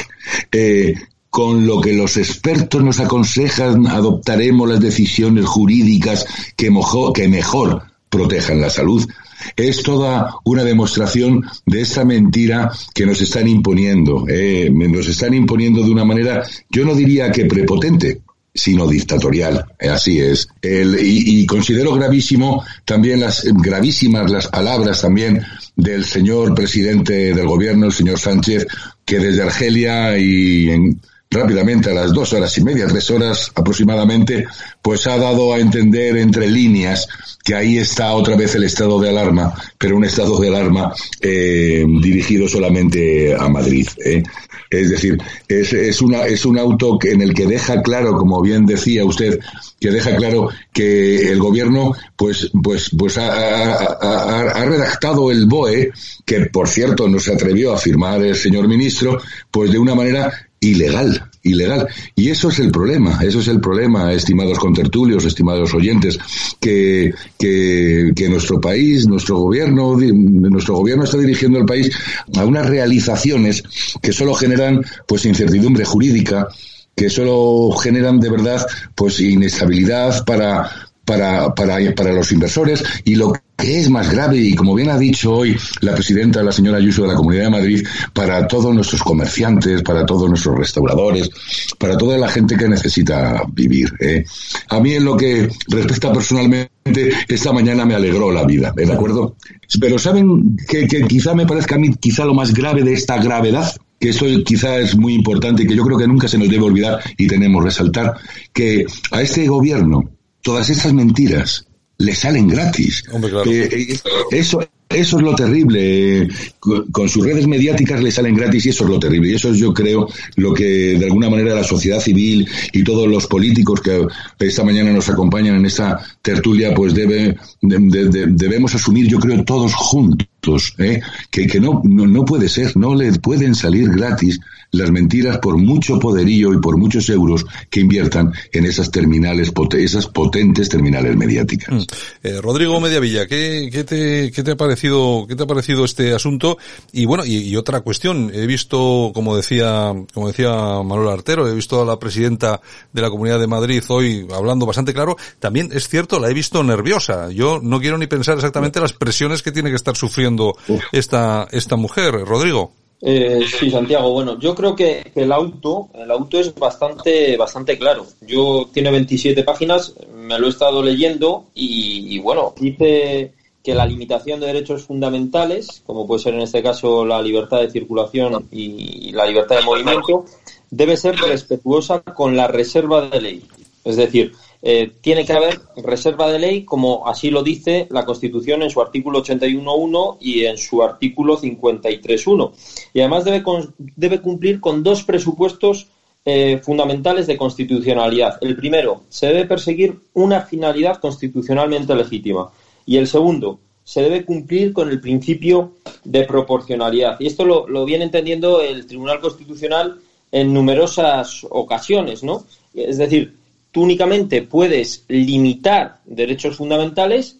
eh, con lo que los expertos nos aconsejan, adoptaremos las decisiones jurídicas que mejor protejan la salud es toda una demostración de esta mentira que nos están imponiendo. Eh, nos están imponiendo de una manera, yo no diría que prepotente, sino dictatorial. Eh, así es. y, considero gravísimo también las gravísimas las palabras también del señor presidente del gobierno, el señor Sánchez, que desde Argelia y en, rápidamente a las dos horas y media, tres horas aproximadamente, pues ha dado a entender entre líneas que ahí está otra vez el estado de alarma, pero un estado de alarma eh, dirigido solamente a Madrid. ¿eh? Es decir, es, es, una, es un auto en el que deja claro, como bien decía usted, que deja claro que el gobierno pues pues pues ha, ha, redactado el BOE que por cierto no se atrevió a firmar el señor ministro pues de una manera ilegal, ilegal. Y eso es el problema, eso es el problema, estimados contertulios, estimados oyentes, que, que, que nuestro país, nuestro gobierno, nuestro gobierno está dirigiendo el país a unas realizaciones que solo generan pues incertidumbre jurídica, que solo generan de verdad pues inestabilidad para para, para, para los inversores y lo es más grave y como bien ha dicho hoy la presidenta, la señora Ayuso de la Comunidad de Madrid, para todos nuestros comerciantes, para todos nuestros restauradores, para toda la gente que necesita vivir. ¿eh? A mí en lo que respecta personalmente, esta mañana me alegró la vida, ¿de acuerdo? Pero saben que, quizá me parezca a mí quizá lo más grave de esta gravedad, que esto quizá es muy importante y que yo creo que nunca se nos debe olvidar y tenemos resaltar, que a este gobierno todas estas mentiras le salen gratis. Hombre, claro. Eh, eso, eso es lo terrible. Con, sus redes mediáticas le salen gratis y eso es lo terrible. Y eso es, yo creo, lo que de alguna manera la sociedad civil y todos los políticos que esta mañana nos acompañan en esta tertulia, pues debe, debemos asumir, yo creo, todos juntos, ¿eh? que, no, no, no puede ser, no le pueden salir gratis las mentiras por mucho poderío y por muchos euros que inviertan en esas terminales, esas potentes terminales mediáticas. Mm. Eh, Rodrigo Mediavilla, ¿qué, qué, te, ¿qué te ha parecido, qué te ha parecido este asunto? Y bueno, y, otra cuestión, he visto, como decía, como decía Manuel Artero, he visto a la presidenta de la Comunidad de Madrid hoy hablando bastante claro, también es cierto, la he visto nerviosa. Yo no quiero ni pensar exactamente las presiones que tiene que estar sufriendo esta, esta mujer. Rodrigo. Eh, sí, Santiago. Bueno, yo creo que, el auto, el auto es bastante, bastante claro. Yo tiene 27 páginas, me lo he estado leyendo y, bueno, dice que la limitación de derechos fundamentales, como puede ser en este caso la libertad de circulación y la libertad de movimiento, debe ser respetuosa con la reserva de ley. Es decir, eh, tiene que haber reserva de ley, como así lo dice la Constitución en su artículo 81.1 y en su artículo 53.1. Y además debe, debe cumplir con dos presupuestos eh, fundamentales de constitucionalidad. El primero, se debe perseguir una finalidad constitucionalmente legítima. Y el segundo, se debe cumplir con el principio de proporcionalidad. Y esto lo, lo viene entendiendo el Tribunal Constitucional en numerosas ocasiones, ¿no? Es decir, tú únicamente puedes limitar derechos fundamentales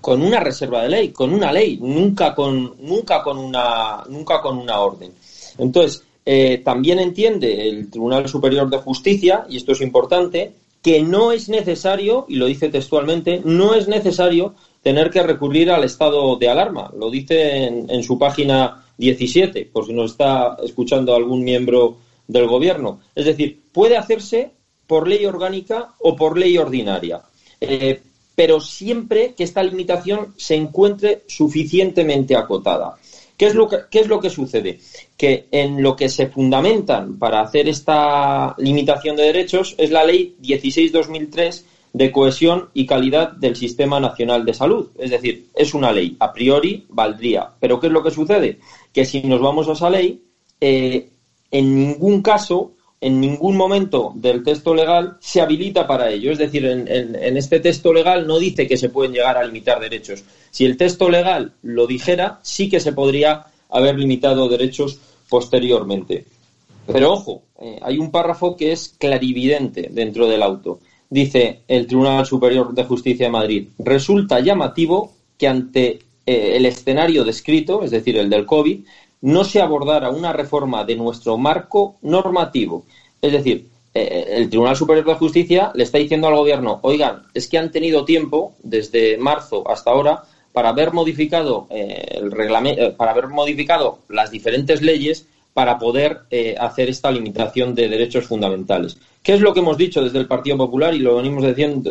con una reserva de ley, con una ley, nunca con, nunca con, una, nunca con una orden. Entonces, eh, también entiende el Tribunal Superior de Justicia, y esto es importante, que no es necesario, y lo dice textualmente, no es necesario tener que recurrir al estado de alarma. Lo dice en, en su página 17, por si nos está escuchando algún miembro del Gobierno. Es decir, puede hacerse por ley orgánica o por ley ordinaria. Eh, pero siempre que esta limitación se encuentre suficientemente acotada. ¿Qué es, lo que, ¿Qué es lo que sucede? Que en lo que se fundamentan para hacer esta limitación de derechos es la ley 16-2003 de cohesión y calidad del Sistema Nacional de Salud. Es decir, es una ley, a priori valdría. Pero ¿qué es lo que sucede? Que si nos vamos a esa ley, eh, en ningún caso en ningún momento del texto legal se habilita para ello. Es decir, en, este texto legal no dice que se pueden llegar a limitar derechos. Si el texto legal lo dijera, sí que se podría haber limitado derechos posteriormente. Pero ojo, eh, hay un párrafo que es clarividente dentro del auto. Dice el Tribunal Superior de Justicia de Madrid, resulta llamativo que ante eh, el escenario descrito, es decir, el del COVID, no se abordara una reforma de nuestro marco normativo. Es decir, eh, el Tribunal Superior de Justicia le está diciendo al Gobierno, oigan, es que han tenido tiempo, desde marzo hasta ahora, para haber modificado eh, el reglamento, eh, para haber modificado las diferentes leyes para poder hacer esta limitación de derechos fundamentales. ¿Qué es lo que hemos dicho desde el Partido Popular y lo venimos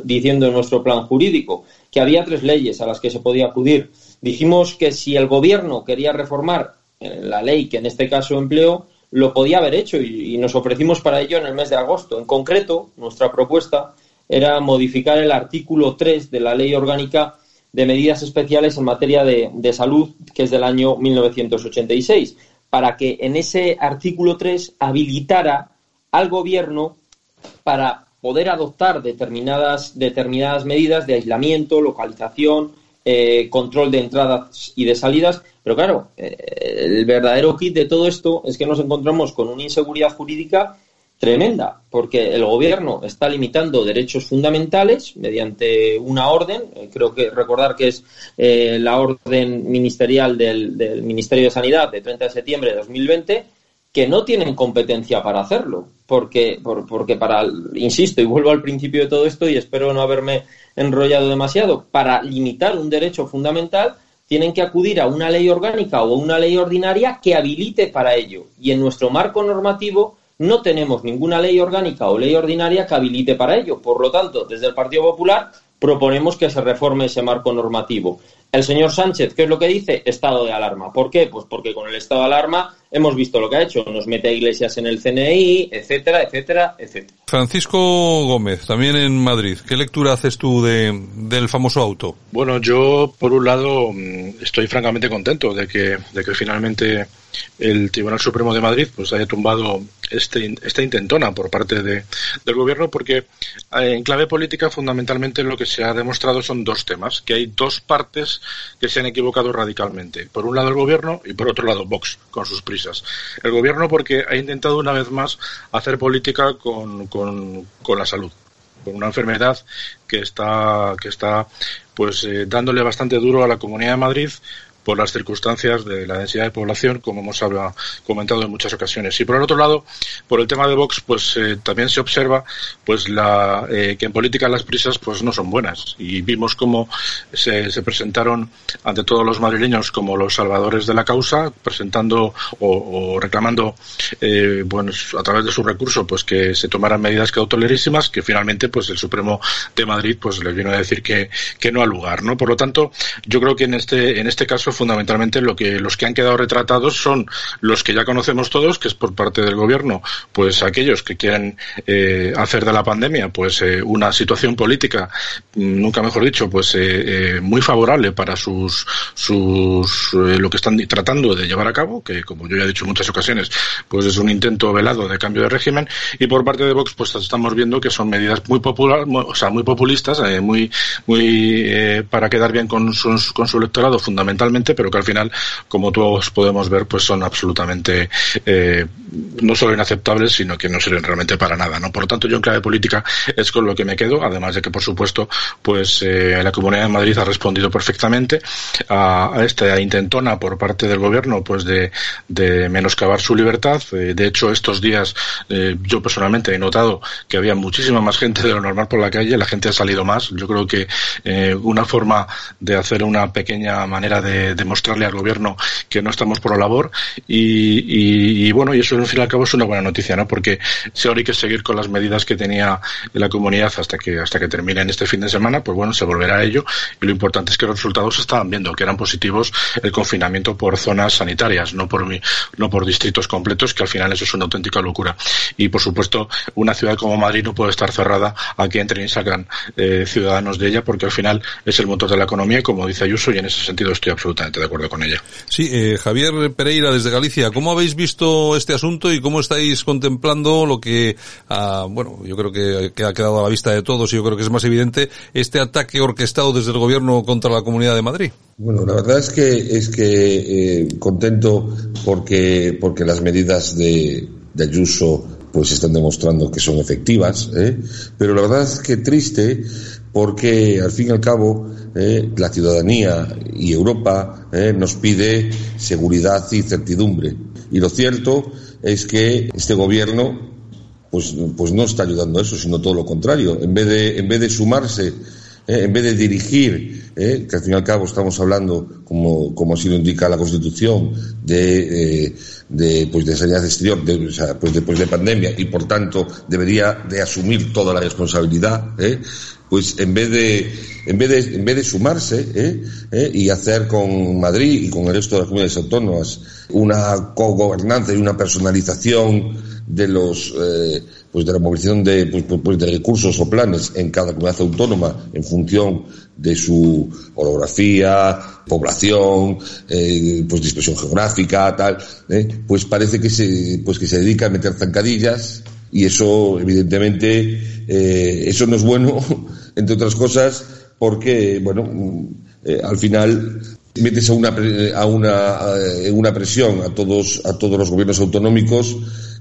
diciendo en nuestro plan jurídico? Que había tres leyes a las que se podía acudir. Dijimos que si el Gobierno quería reformar la ley que en este caso empleó, lo podía haber hecho y, nos ofrecimos para ello en el mes de agosto. En concreto, nuestra propuesta era modificar el artículo 3 de la Ley Orgánica de Medidas Especiales en materia de, de salud, que es del año 1986, para que en ese artículo 3 habilitara al Gobierno para poder adoptar determinadas, determinadas medidas de aislamiento, localización, eh, control de entradas y de salidas. Pero claro, eh, el verdadero kit de todo esto es que nos encontramos con una inseguridad jurídica tremenda, porque el gobierno está limitando derechos fundamentales mediante una orden, eh, creo que recordar que es la orden ministerial del, del Ministerio de Sanidad de 30 de septiembre de 2020, que no tienen competencia para hacerlo, porque, porque para, insisto, y vuelvo al principio de todo esto y espero no haberme enrollado demasiado, para limitar un derecho fundamental tienen que acudir a una ley orgánica o una ley ordinaria que habilite para ello. Y en nuestro marco normativo no tenemos ninguna ley orgánica o ley ordinaria que habilite para ello. Por lo tanto, desde el Partido Popular proponemos que se reforme ese marco normativo. El señor Sánchez, ¿qué es lo que dice? Estado de alarma. ¿Por qué? Pues porque con el estado de alarma hemos visto lo que ha hecho. Nos mete a iglesias en el CNI, etcétera, etcétera, etcétera. Francisco Gómez, también en Madrid. ¿Qué lectura haces tú de, del famoso auto? Bueno, yo por un lado mm, estoy francamente contento de que, de que finalmente el Tribunal Supremo de Madrid pues haya tumbado este, esta intentona por parte de, del gobierno porque eh, en clave política fundamentalmente lo que se ha demostrado son dos temas, que hay dos partes que se han equivocado radicalmente. Por un lado el gobierno y por otro lado Vox con sus El gobierno porque ha intentado una vez más hacer política con, con, con la salud con una enfermedad que está que está pues eh, dándole bastante duro a la Comunidad de Madrid por las circunstancias de la densidad de población, como hemos comentado en muchas ocasiones. Y por el otro lado, por el tema de Vox, pues eh, también se observa pues la, eh, que en política las prisas pues no son buenas. Y vimos cómo se, se, presentaron ante todos los madrileños como los salvadores de la causa, presentando o, reclamando eh, bueno, a través de su recurso pues que se tomaran medidas cautelorísimas que finalmente pues el Supremo de Madrid pues les vino a decir que, que no al lugar. ¿no? Por lo tanto, yo creo que en este, en este caso fundamentalmente lo que los que han quedado retratados son los que ya conocemos todos, que es por parte del gobierno, pues aquellos que quieren eh, hacer de la pandemia pues eh, una situación política, mm, nunca mejor dicho, pues eh, muy favorable para sus sus lo que están tratando de llevar a cabo, que como yo ya he dicho en muchas ocasiones, pues es un intento velado de cambio de régimen y por parte de Vox pues estamos viendo que son medidas muy popular, o sea, muy populistas, muy muy para quedar bien con sus, con su electorado fundamentalmente pero que al final, como todos podemos ver, pues son absolutamente eh, no solo inaceptables, sino que no sirven realmente para nada, ¿no? Por lo tanto, yo en clave política es con lo que me quedo, además de que, por supuesto, pues eh, la Comunidad de Madrid ha respondido perfectamente a, esta intentona por parte del gobierno, pues de, de menoscabar su libertad. Eh, de hecho, estos días yo personalmente he notado que había muchísima más gente de lo normal por la calle, la gente ha salido más. Yo creo que una forma de hacer una pequeña manera de demostrarle al gobierno que no estamos por la labor y, bueno, y eso al fin y al cabo es una buena noticia, ¿no? Porque si ahora hay que seguir con las medidas que tenía la comunidad hasta que hasta que termine en este fin de semana, pues bueno, se volverá a ello y lo importante es que los resultados se estaban viendo, que eran positivos el confinamiento por zonas sanitarias, no por no por distritos completos, que al final eso es una auténtica locura. Y por supuesto, una ciudad como Madrid no puede estar cerrada a que entren y salgan eh, ciudadanos de ella, porque al final es el motor de la economía, como dice Ayuso, y en ese sentido estoy absolutamente de acuerdo con ella. Sí, eh, Javier Pereira desde Galicia, ¿cómo habéis visto este asunto y cómo estáis contemplando lo que, ah, bueno, yo creo que, que, ha quedado a la vista de todos y yo creo que es más evidente, este ataque orquestado desde el gobierno contra la Comunidad de Madrid? Bueno, la verdad es que es que eh, contento porque porque las medidas de, de Ayuso pues están demostrando que son efectivas, ¿eh? pero la verdad es que triste porque al fin y al cabo eh, la ciudadanía y Europa eh, nos pide seguridad y certidumbre. Y lo cierto es que este gobierno pues, pues no está ayudando a eso, sino todo lo contrario. En vez de, en vez de sumarse, eh, en vez de dirigir, que al fin y al cabo estamos hablando, como, como así lo indica la Constitución, de, de, pues de sanidad exterior, de, pues después de pandemia, y por tanto debería de asumir toda la responsabilidad. Pues en vez de en vez de en vez de sumarse ¿eh? ¿Eh? y hacer con Madrid y con el resto de las comunidades autónomas una cogobernanza y una personalización de los eh, pues de la movilización de, pues, pues, de recursos o planes en cada comunidad autónoma en función de su orografía, población, eh, pues dispersión geográfica, tal, ¿eh? pues parece que se pues que se dedica a meter zancadillas y eso evidentemente eh, eso no es bueno entre otras cosas porque bueno eh, al final metes a una a una a una presión a todos a todos los gobiernos autonómicos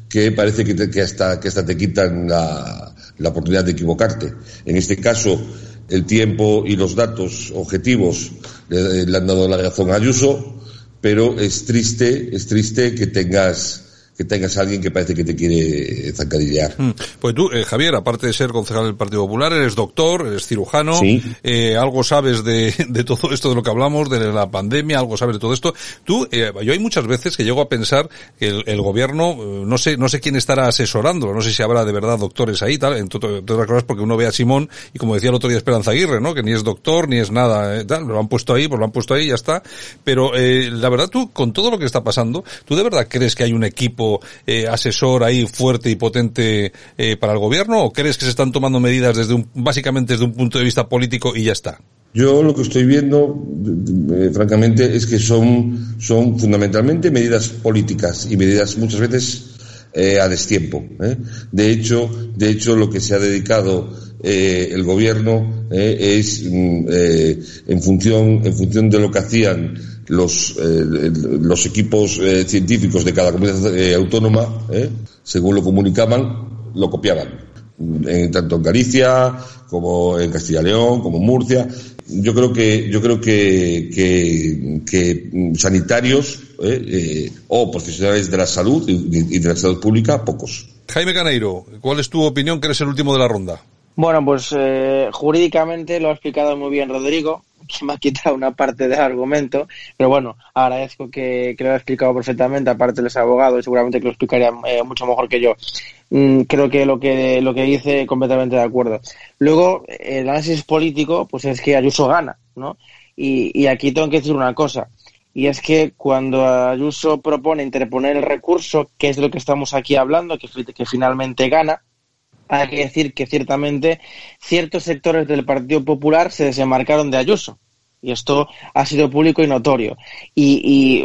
que parece que, te, que hasta que hasta te quitan la, la oportunidad de equivocarte. En este caso el tiempo y los datos objetivos le, le han dado la razón a Ayuso pero es triste es triste que tengas que tengas a alguien que parece que te quiere zancadillear. Mm. Pues tú, eh, Javier, aparte de ser concejal del Partido Popular, eres doctor, eres cirujano, eh, algo sabes de, de, todo esto de lo que hablamos, de la pandemia, algo sabes de todo esto. Tú, eh, yo hay muchas veces que llego a pensar que el, gobierno, eh, no sé, no sé quién estará asesorando, no sé si habrá de verdad doctores ahí, tal, en todas las cosas porque uno ve a Simón y como decía el otro día Esperanza Aguirre, ¿no? Que ni es doctor, ni es nada, tal, lo han puesto ahí, pues lo han puesto ahí y ya está. Pero, la verdad tú, con todo lo que está pasando, ¿tú de verdad crees que hay un equipo eh, asesor ahí fuerte y potente eh, para el gobierno o crees que se están tomando medidas desde un, básicamente desde un punto de vista político y ya está? Yo lo que estoy viendo, eh, francamente, es que son, son fundamentalmente medidas políticas y medidas muchas veces a destiempo. De hecho, de hecho, lo que se ha dedicado el gobierno es mm, en función en función de lo que hacían los, eh, los equipos eh, científicos de cada comunidad eh, autónoma, según lo comunicaban, lo copiaban. tanto en Galicia como en Castilla y León, como en Murcia. Yo creo que, yo creo que, que, sanitarios o profesionales de la salud y de la salud pública, pocos. Jaime Caneiro, ¿cuál es tu opinión que eres el último de la ronda? Bueno, pues jurídicamente lo ha explicado muy bien Rodrigo que me ha quitado una parte del argumento, pero bueno, agradezco que, lo haya explicado perfectamente, aparte los abogados, seguramente que lo explicaría eh, mucho mejor que yo. Mm, creo que lo que lo que dice completamente de acuerdo. Luego, el análisis político, pues es que Ayuso gana, ¿no? Y, y aquí tengo que decir una cosa, y es que cuando Ayuso propone interponer el recurso, que es de lo que estamos aquí hablando, que, que finalmente gana, hay que decir que ciertamente ciertos sectores del Partido Popular se desembarcaron de Ayuso. Y esto ha sido público y notorio. Y,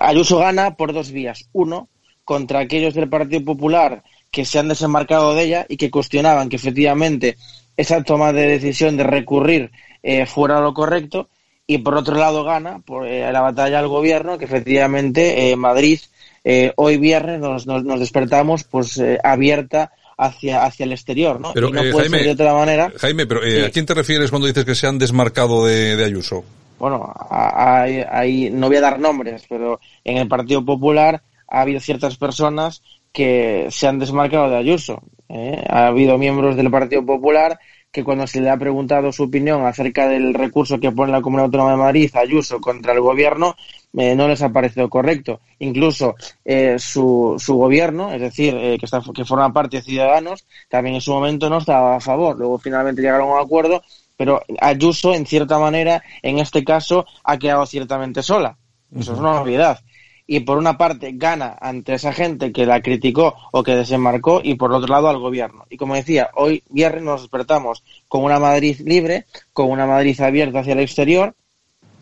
Ayuso gana por dos vías. Uno, contra aquellos del Partido Popular que se han desembarcado de ella y que cuestionaban que efectivamente esa toma de decisión de recurrir eh, fuera lo correcto. Y por otro lado gana por eh, la batalla al gobierno que efectivamente eh, Madrid hoy viernes nos, nos despertamos pues abierta hacia, hacia el exterior, ¿no? Pero, y no eh, puede Jaime, ser de otra manera. Jaime, pero eh, ¿a quién te refieres cuando dices que se han desmarcado de, Ayuso? Bueno, ahí no voy a dar nombres, pero en el Partido Popular ha habido ciertas personas que se han desmarcado de Ayuso. ¿eh? Ha habido miembros del Partido Popular que cuando se le ha preguntado su opinión acerca del recurso que pone la Comunidad Autónoma de Madrid, Ayuso, contra el gobierno, eh, no les ha parecido correcto. Incluso eh, su, su gobierno, es decir, eh, que, que forma parte de Ciudadanos, también en su momento no estaba a favor. Luego finalmente llegaron a un acuerdo, pero Ayuso, en cierta manera, en este caso, ha quedado ciertamente sola. Eso es una novedad y por una parte gana ante esa gente que la criticó o que desembarcó y por otro lado al gobierno. Y como decía, hoy viernes nos despertamos con una Madrid libre, con una Madrid abierta hacia el exterior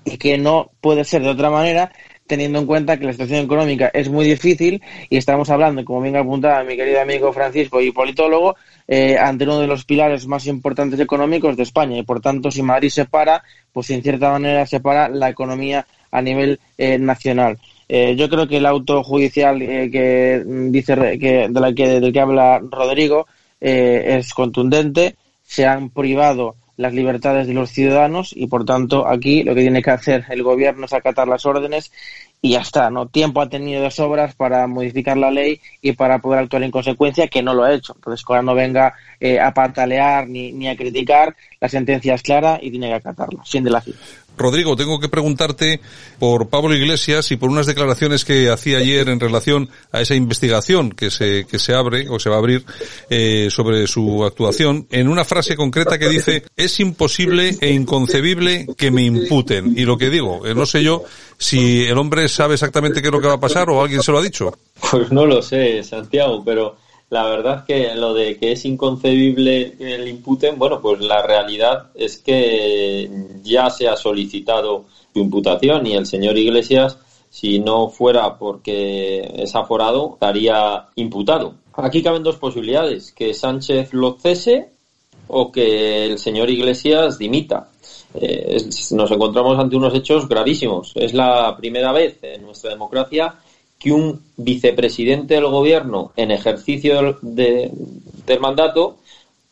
y que no puede ser de otra manera teniendo en cuenta que la situación económica es muy difícil y estamos hablando, como bien apuntaba mi querido amigo Francisco y politólogo, eh, ante uno de los pilares más importantes económicos de España y por tanto si Madrid se para, pues en cierta manera se para la economía a nivel eh, nacional. Eh, yo creo que el auto judicial eh, que dice que, de la que, del que habla Rodrigo eh, es contundente. Se han privado las libertades de los ciudadanos y, por tanto, aquí lo que tiene que hacer el gobierno es acatar las órdenes y ya está. No tiempo ha tenido de sobras para modificar la ley y para poder actuar en consecuencia, que no lo ha hecho. Entonces, ahora no venga a patalear ni, ni a criticar, la sentencia es clara y tiene que acatarla, sin delación. Rodrigo, tengo que preguntarte por Pablo Iglesias y por unas declaraciones que hacía ayer en relación a esa investigación que se, que se abre o se va a abrir eh, sobre su actuación, en una frase concreta que dice, es imposible e inconcebible que me imputen. Y lo que digo, eh, no sé yo si el hombre sabe exactamente qué es lo que va a pasar o alguien se lo ha dicho. Pues no lo sé, Santiago, pero la verdad que lo de que es inconcebible el imputen, bueno, pues la realidad es que ya se ha solicitado su imputación y el señor Iglesias, si no fuera porque es aforado, estaría imputado. Aquí caben dos posibilidades, que Sánchez lo cese o que el señor Iglesias dimita. Eh, nos encontramos ante unos hechos gravísimos. Es la primera vez en nuestra democracia que un vicepresidente del gobierno en ejercicio de, del mandato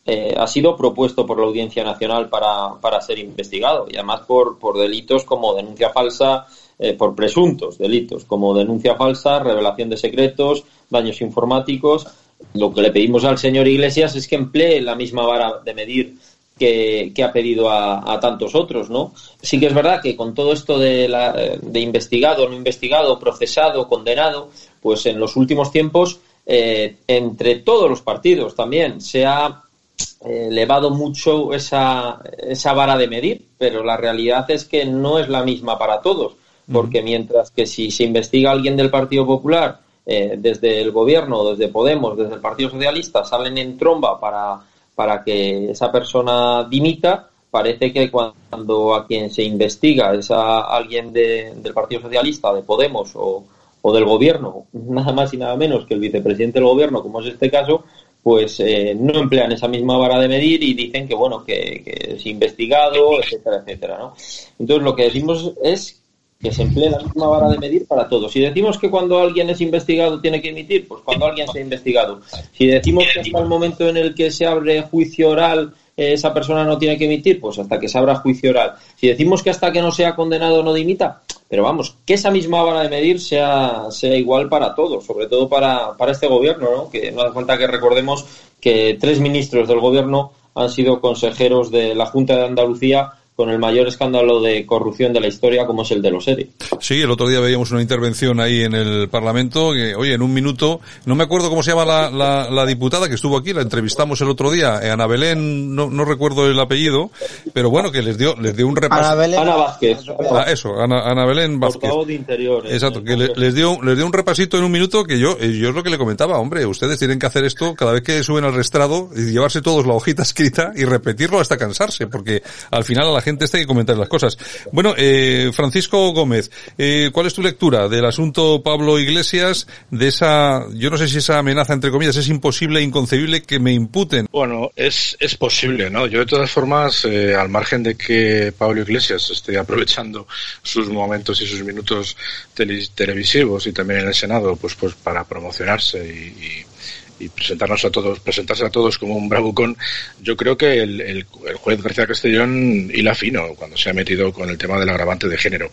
eh, ha sido propuesto por la Audiencia Nacional para, para ser investigado y además por, por delitos como denuncia falsa, eh, por presuntos delitos, como denuncia falsa, revelación de secretos, daños informáticos. Lo que le pedimos al señor Iglesias es que emplee la misma vara de medir que, ha pedido a, tantos otros, ¿no? Sí que es verdad que con todo esto de, la, de investigado, no investigado, procesado, condenado, pues en los últimos tiempos, eh, entre todos los partidos también, se ha eh, elevado mucho esa, esa vara de medir, pero la realidad es que no es la misma para todos, porque mientras que si se investiga a alguien del Partido Popular, eh, desde el gobierno, desde Podemos, desde el Partido Socialista, salen en tromba para para que esa persona dimita, parece que cuando a quien se investiga es a alguien del Partido Socialista, de Podemos o, del gobierno, nada más y nada menos que el vicepresidente del gobierno, como es este caso, pues eh, no emplean esa misma vara de medir y dicen que bueno que, que es investigado, etcétera, etcétera, ¿no? Entonces lo que decimos es que se emplee la misma vara de medir para todos. Si decimos que cuando alguien es investigado tiene que emitir, pues cuando alguien sea investigado. Si decimos que hasta el momento en el que se abre juicio oral eh, esa persona no tiene que emitir, pues hasta que se abra juicio oral. Si decimos que hasta que no sea condenado no dimita, pero vamos, que esa misma vara de medir sea, sea igual para todos, sobre todo para, para este gobierno, ¿no? que no hace falta que recordemos que tres ministros del gobierno han sido consejeros de la Junta de Andalucía con el mayor escándalo de corrupción de la historia como es el de los ERI. Sí, el otro día veíamos una intervención ahí en el Parlamento que, oye, en un minuto, no me acuerdo cómo se llama la, la, diputada que estuvo aquí, la entrevistamos el otro día, Ana Belén, no, no recuerdo el apellido, pero bueno, que les dio, les dio un repaso. Ana, Belén, Ana Vázquez. Ah, eso, Ana, Ana Belén Vázquez. de Interior. Eh, Exacto, que les dio, les dio un repasito en un minuto que yo, eh, yo es lo que le comentaba, hombre, ustedes tienen que hacer esto cada vez que suben al restrado y llevarse todos la hojita escrita y repetirlo hasta cansarse, porque al final a la gente está que comentar las cosas. Bueno, eh, Francisco Gómez, eh, ¿cuál es tu lectura del asunto Pablo Iglesias, de esa, yo no sé si esa amenaza entre comillas es imposible, inconcebible que me imputen? Bueno, es, es posible, ¿no? Yo de todas formas, eh, al margen de que Pablo Iglesias esté aprovechando sus momentos y sus minutos televisivos y también en el Senado, pues, pues para promocionarse y y presentarnos a todos, presentarse a todos como un bravucón, yo creo que el, el, juez García Castellón hila fino cuando se ha metido con el tema del agravante de género.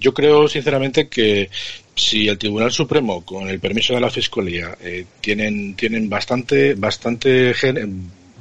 Yo creo sinceramente que si el Tribunal Supremo, con el permiso de la Fiscalía, eh, tienen, tienen bastante, bastante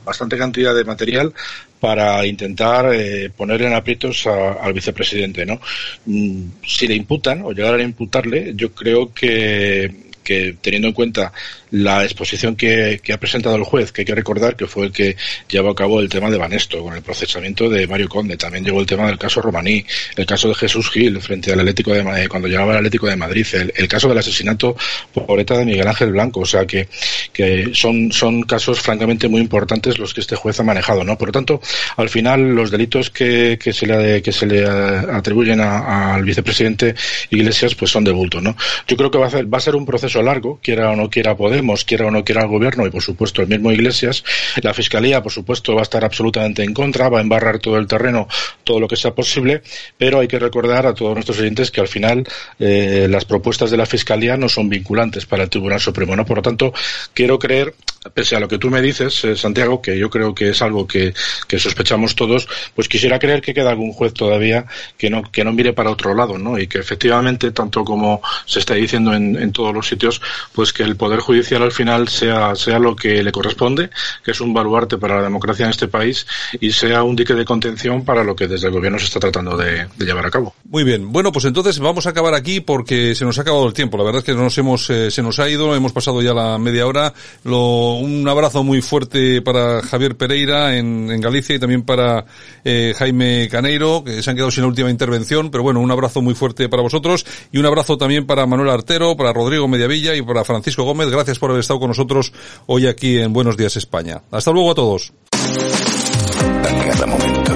bastante cantidad de material para intentar eh, poner en aprietos al vicepresidente, ¿no? Mm, si le imputan o llegar a imputarle, yo creo que que teniendo en cuenta la exposición que, ha presentado el juez, que hay que recordar que fue el que llevó a cabo el tema de Banesto, con el procesamiento de Mario Conde, también llegó el tema del caso Romaní, el caso de Jesús Gil frente al Atlético de Madrid, cuando llegaba el Atlético de Madrid, el, caso del asesinato por ETA de Miguel Ángel Blanco, o sea que, que son, son casos francamente muy importantes los que este juez ha manejado, ¿no? Por lo tanto, al final los delitos que, que se le, que se le atribuyen al vicepresidente Iglesias pues son de bulto, ¿no? Yo creo que va a, ser, va a ser un proceso largo, quiera o no quiera Podemos, quiera o no quiera el gobierno y por supuesto el mismo Iglesias. La Fiscalía, por supuesto, va a estar absolutamente en contra, va a embarrar todo el terreno, todo lo que sea posible, pero hay que recordar a todos nuestros oyentes que al final eh, las propuestas de la Fiscalía no son vinculantes para el Tribunal Supremo, ¿no? Por lo tanto, quiero creer pese a lo que tú me dices, eh, Santiago, que yo creo que es algo que, que, sospechamos todos, pues quisiera creer que queda algún juez todavía que no, que no mire para otro lado, ¿no? Y que efectivamente, tanto como se está diciendo en, en todos los sitios, pues que el Poder Judicial al final sea, sea lo que le corresponde, que es un baluarte para la democracia en este país, y sea un dique de contención para lo que desde el gobierno se está tratando de, de llevar a cabo. Muy bien. Bueno, pues entonces vamos a acabar aquí porque se nos ha acabado el tiempo. La verdad es que nos hemos, eh, se nos ha ido, hemos pasado ya la media hora. Lo, un abrazo muy fuerte para Javier Pereira en, en Galicia y también para eh, Jaime Caneiro, que se han quedado sin la última intervención, pero bueno, un abrazo muy fuerte para vosotros y un abrazo también para Manuel Artero, para Rodrigo Mediavilla y para Francisco Gómez. Gracias por haber estado con nosotros hoy aquí en Buenos Días España. Hasta luego a todos. A cada momento,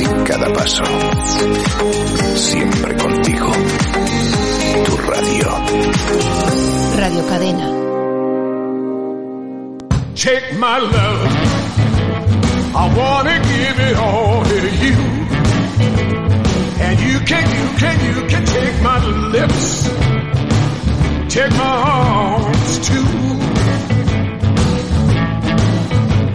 en cada paso, siempre contigo. Tu radio. Radio Cadena. Take my love. I wanna give it all to you. And you can, you can, you can take my lips. Take my arms too.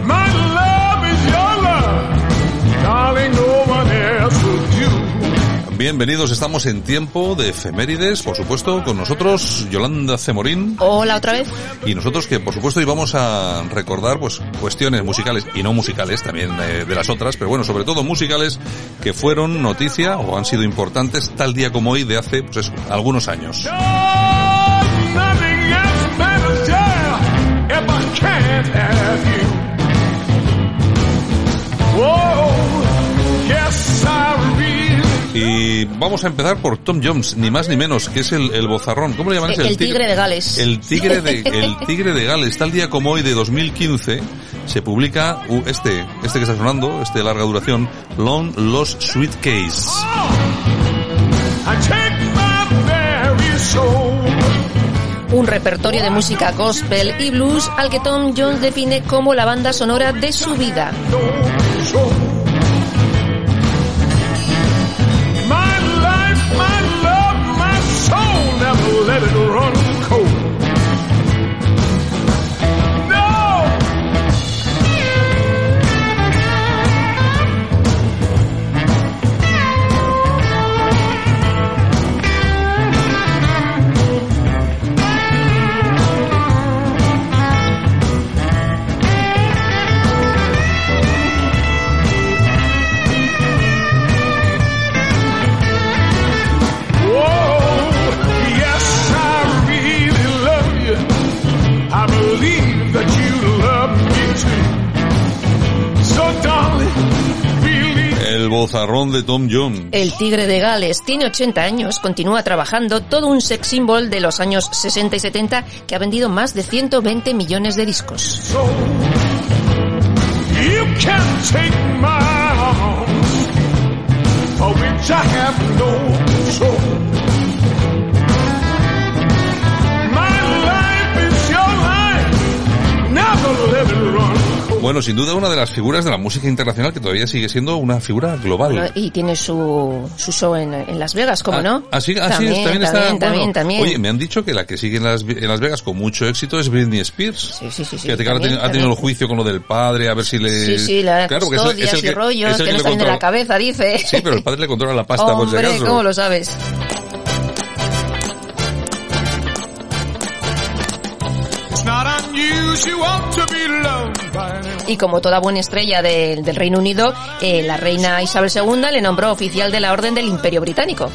My love is your love. Darling, no one else will do. Bienvenidos, estamos en tiempo de efemérides, por supuesto, con nosotros Yolanda Cemorín. Hola otra vez. Y nosotros que por supuesto íbamos a recordar pues cuestiones musicales y no musicales también eh, de las otras, pero bueno, sobre todo musicales que fueron noticia o han sido importantes tal día como hoy de hace pues eso, algunos años. Y vamos a empezar por Tom Jones, ni más ni menos, que es el, el bozarrón. ¿Cómo le llaman? El, el tigre, de Gales. El tigre de, el tigre de Gales. Tal día como hoy de 2015 se publica uh, este, este que está sonando, este de larga duración, Long Lost Sweet Case. Un repertorio de música gospel y blues al que Tom Jones define como la banda sonora de su vida. Bozarrón de Tom Jones. El tigre de Gales tiene 80 años, continúa trabajando, todo un sex symbol de los años 60 y 70 que ha vendido más de 120 millones de discos. Bueno, sin duda una de las figuras de la música internacional que todavía sigue siendo una figura global. Bueno, y tiene su, su show en, en Las Vegas, ¿cómo ah, no? Ah, sí, ah, sí, también, también, está. también, bueno, también, también. Oye, me han dicho que la que sigue en Las, en las Vegas con mucho éxito es Britney Spears. Sí, sí, sí. sí que ahora también, ha tenido el juicio con lo del padre, a ver si le... Sí, sí, la claro, porque es el- es el custodias y que- rollos es el que no le salen de la cabeza, dice. Sí, pero el padre le controla la pasta, por si Hombre, acaso. ¿cómo lo sabes? It's not unusual to Y como toda buena estrella del- Reino Unido, eh, la reina Isabel II le nombró oficial de la Orden del Imperio Británico.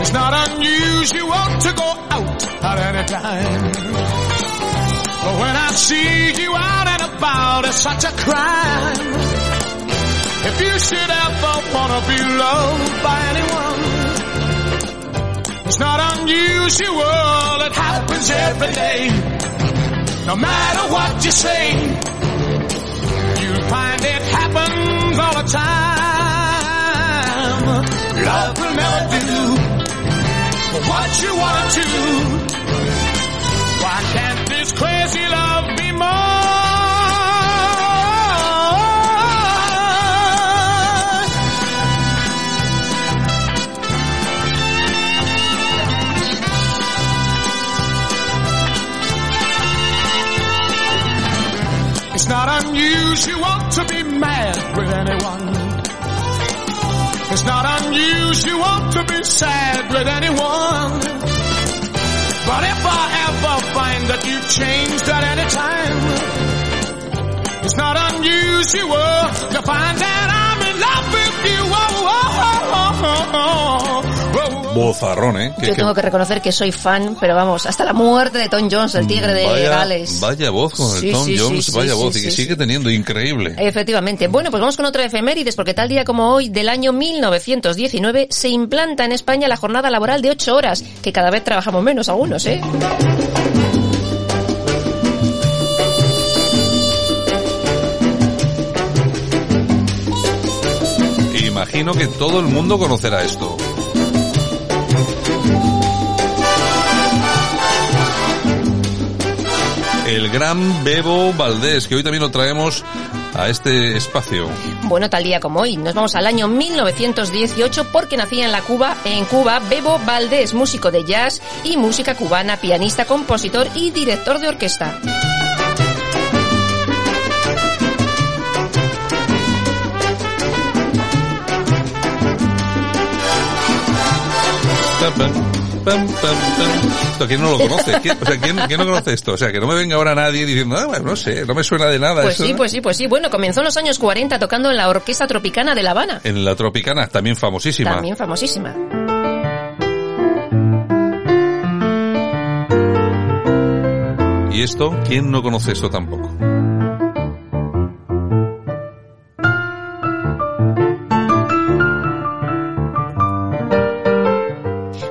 It's not unusual to go out at any time. When I see you out and about, it's such a crime. If you should ever wanna be loved by anyone, it's not unusual, it happens every day. No matter what you say, you'll find it happens all the time. Love will never do what you want to. Why can't this crazy love be more? It's not unusual to be mad with anyone. It's not unusual to be sad with anyone. Changed at any time, it's not unusual to find that I'm in love with you. Oh, oh, oh, oh, oh, oh. Bozarrón, ¿eh? Yo tengo que reconocer que soy fan, pero vamos, hasta la muerte de Tom Jones, el tigre de vaya, Gales. Vaya voz con el Sí, Tom sí, Jones, sí, vaya sí, voz, sí, y que sí. sigue teniendo, increíble. Efectivamente. Bueno, pues vamos con otra efemérides, porque tal día como hoy, del año 1919, se implanta en España la jornada laboral de 8 horas, que cada vez trabajamos menos algunos, ¿eh? Imagino que todo el mundo conocerá esto. el gran Bebo Valdés, que hoy también lo traemos a este espacio. Bueno, tal día como hoy, nos vamos al año 1918 porque nacía en la Cuba, en Cuba, Bebo Valdés, músico de jazz y música cubana, pianista, compositor y director de orquesta. ¿Quién no lo conoce? ¿Quién, o sea, ¿quién, ¿quién, no conoce esto? O sea, que no me venga ahora nadie diciendo, ah, bueno, no sé, no me suena de nada. Pues eso, sí, pues sí, pues sí. Bueno, comenzó en los años 40 tocando en la Orquesta Tropicana de La Habana. En la Tropicana, también famosísima. También famosísima. ¿Y esto? ¿Quién no conoce esto tampoco?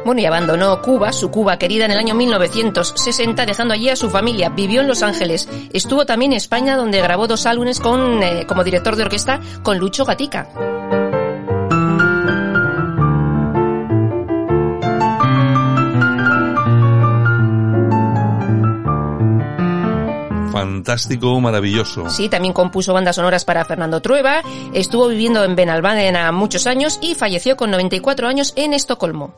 Bueno, y abandonó Cuba, su Cuba querida, en el año 1960, dejando allí a su familia. Vivió en Los Ángeles. Estuvo también en España, donde grabó dos álbumes con, eh, como director de orquesta con Lucho Gatica. Fantástico, maravilloso. Sí, también compuso bandas sonoras para Fernando Trueba, estuvo viviendo en Benalmádena muchos años y falleció con 94 años en Estocolmo.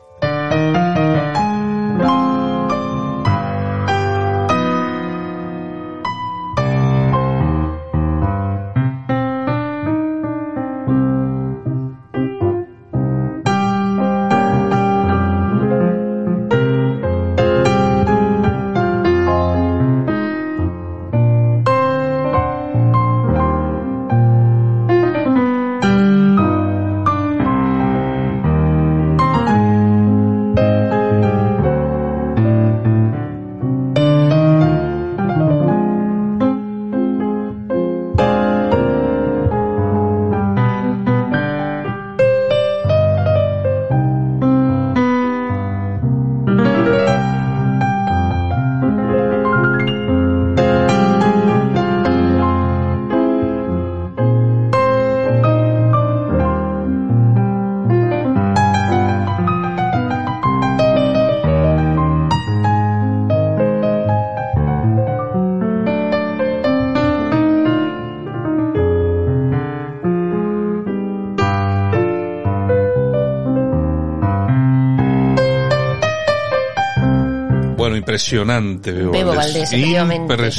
Impresionante, Bebo, Bebo Valdés, efectivamente, Impresionante.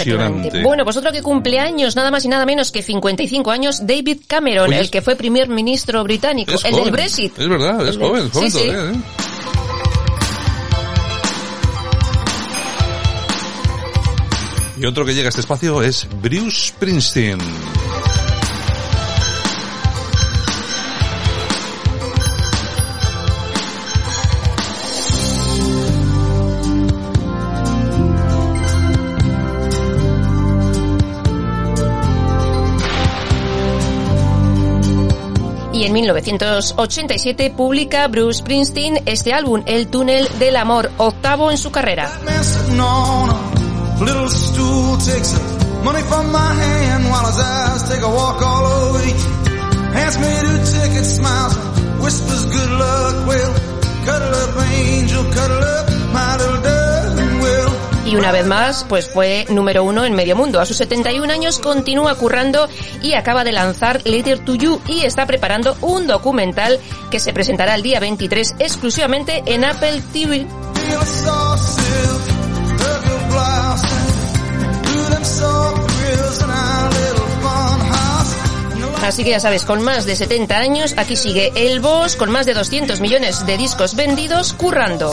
efectivamente. Bueno, pues otro que cumple años, nada más y nada menos que 55 años, David Cameron, Oye, el que fue primer ministro británico, el joven. del Brexit. Es verdad, es El de- joven, joven sí. todavía, ¿eh? Y otro que llega a este espacio es Bruce Springsteen. 1987 publica Bruce Springsteen este álbum, El túnel del amor, octavo en su carrera. Y una vez más, pues fue número uno en medio mundo. A sus 71 años continúa currando y acaba de lanzar Letter to You y está preparando un documental que se presentará el día 23 exclusivamente en Apple TV. Así que ya sabes, con más de 70 años, aquí sigue el boss con más de 200 millones de discos vendidos currando.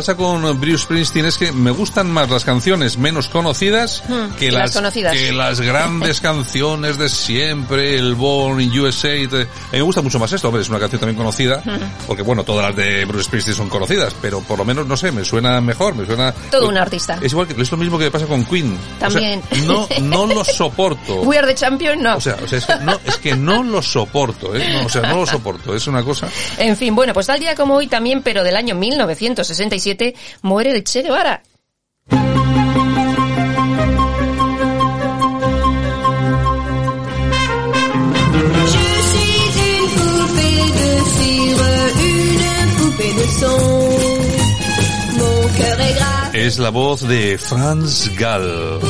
Pasa con Bruce Springsteen es que me gustan más las canciones menos conocidas Hmm, que las, las conocidas. que las grandes canciones de siempre, el Born in USA. A mí me gusta mucho más esto, hombre, es una canción también conocida, Hmm. porque bueno, todas las de Bruce Springsteen son conocidas, pero por lo menos, no sé, me suena mejor, me suena... Todo un artista. Es igual que, es lo mismo que pasa con Queen. O sea, También. no, no lo soporto. We are the champion, no. O sea, o sea, es que no, es que no lo soporto, ¿eh? No, o sea, no lo soporto, es una cosa... En fin, bueno, pues tal día como hoy también, pero del año 1967, muere el Che Guevara. Je suis une poupée de cire, une poupée de son. Mon cœur est grave, Es la voz de Franz Gall.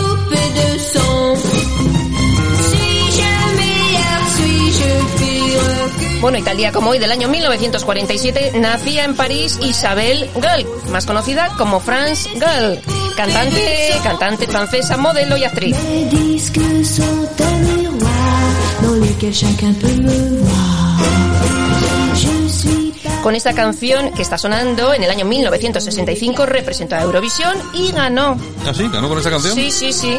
Bueno, y tal día como hoy del año 1947 nacía en París Isabel Gall, más conocida como France Gall, cantante, cantante francesa, modelo y actriz. Con esta canción que está sonando en el año 1965 representó a Eurovisión y ganó. ¿Ah, sí? ¿Ganó con esa canción? Sí, sí, sí.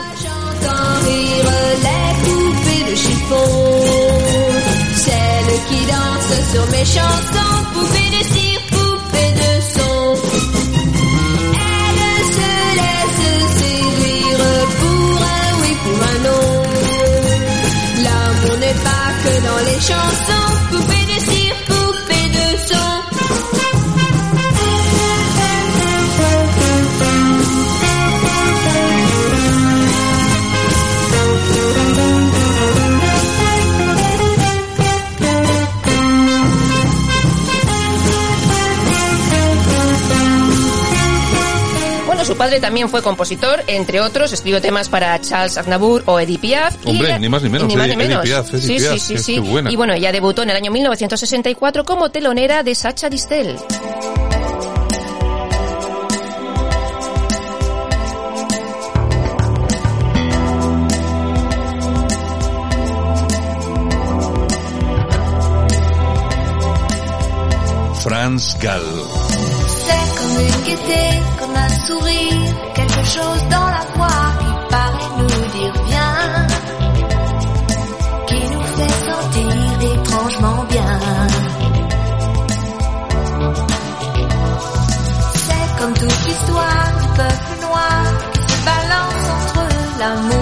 Qui dansent sur mes chansons, poupées de cire, poupées de son. Elles se laissent séduire pour un oui, pour un non. L'amour n'est pas que dans les chansons, poupées padre también fue compositor, entre otros, escribió temas para Charles Aznavour o Edith Piaf. y Hombre, ella- ni más ni menos, Ni más ni Edith menos. Piaf, Edith sí, Piaf, sí, sí, sí. buena. Y bueno, ella debutó en el año 1964 como telonera de Sacha Distel. Franz Gall. Un sourire, quelque chose dans la voix qui paraît nous dire bien, qui nous fait sentir étrangement bien. C'est comme toute l'histoire du peuple noir qui se balance entre l'amour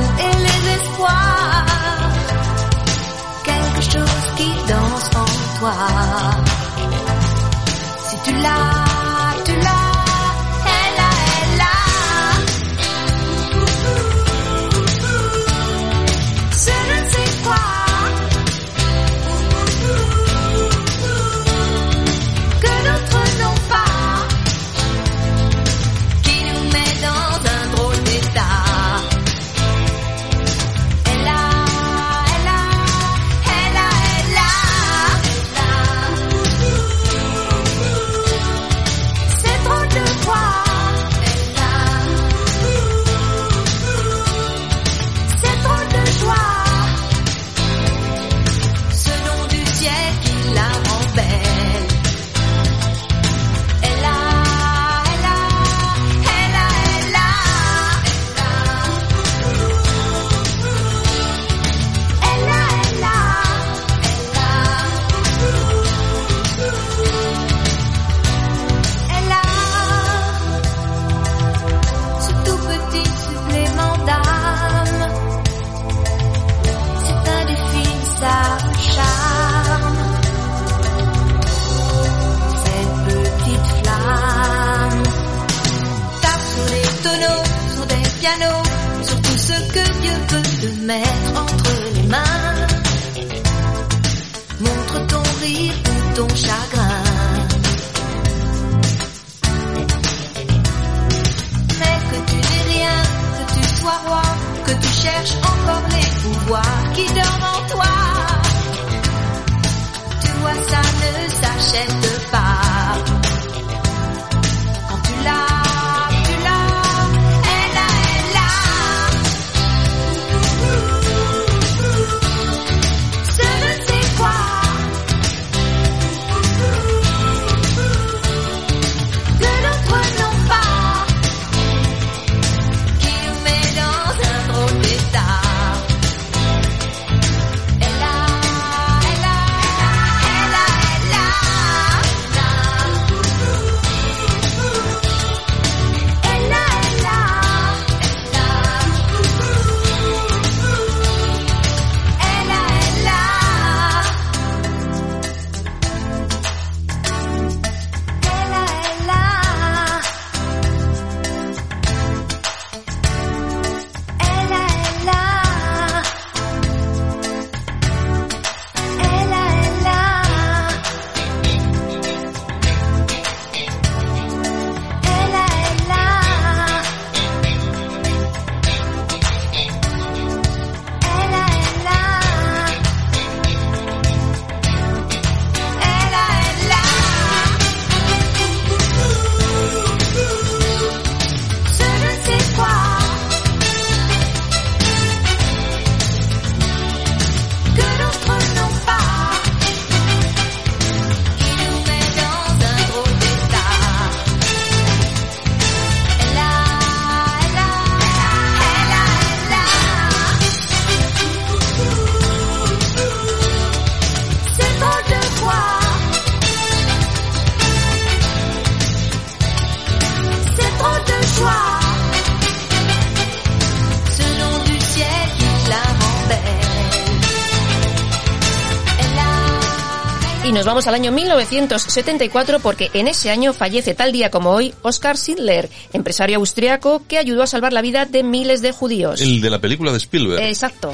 vamos al año 1974 porque en ese año fallece tal día como hoy Oskar Schindler, empresario austriaco que ayudó a salvar la vida de miles de judíos. El de la película de Spielberg. Exacto.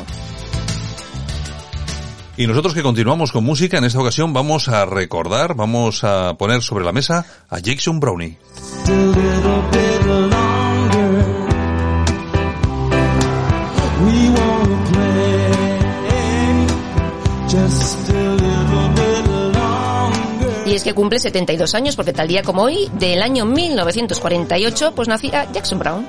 Y nosotros que continuamos con música, en esta ocasión vamos a recordar, vamos a poner sobre la mesa a Jackson Brownie. a little bit longer. We wanna play just Y es que cumple 72 años porque tal día como hoy, del año 1948, pues nacía Jackson Brown.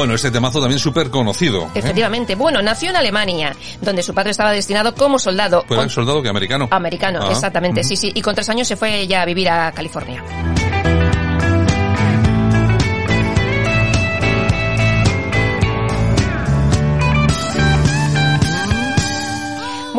Bueno, este temazo también súper conocido. ¿eh? Efectivamente. Bueno, nació en Alemania, donde su padre estaba destinado como soldado. Pues era soldado que americano. Americano, Ah, exactamente, sí, sí. Y con tres años se fue ya a vivir a California.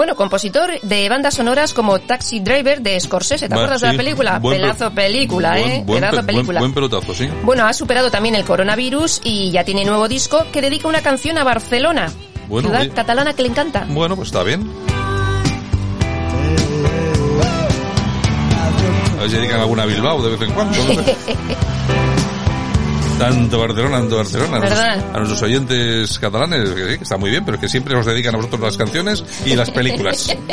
Bueno, compositor de bandas sonoras como Taxi Driver de Scorsese. ¿Te acuerdas de la película? Buen Pelazo película, Buen- ¿eh? buen Pedazo pe- buen- película. buen pelotazo, sí. Bueno, ha superado también el coronavirus y ya tiene nuevo disco que dedica una canción a Barcelona, Bueno, ciudad oye. catalana que le encanta. Bueno, pues está bien. A ver si dedican alguna a Bilbao de vez en cuando. no. Tanto Barcelona, tanto Barcelona. A nuestros, ¿Verdad? a nuestros oyentes catalanes, que sí, que está muy bien, pero es que siempre nos dedican a vosotros las canciones y las películas.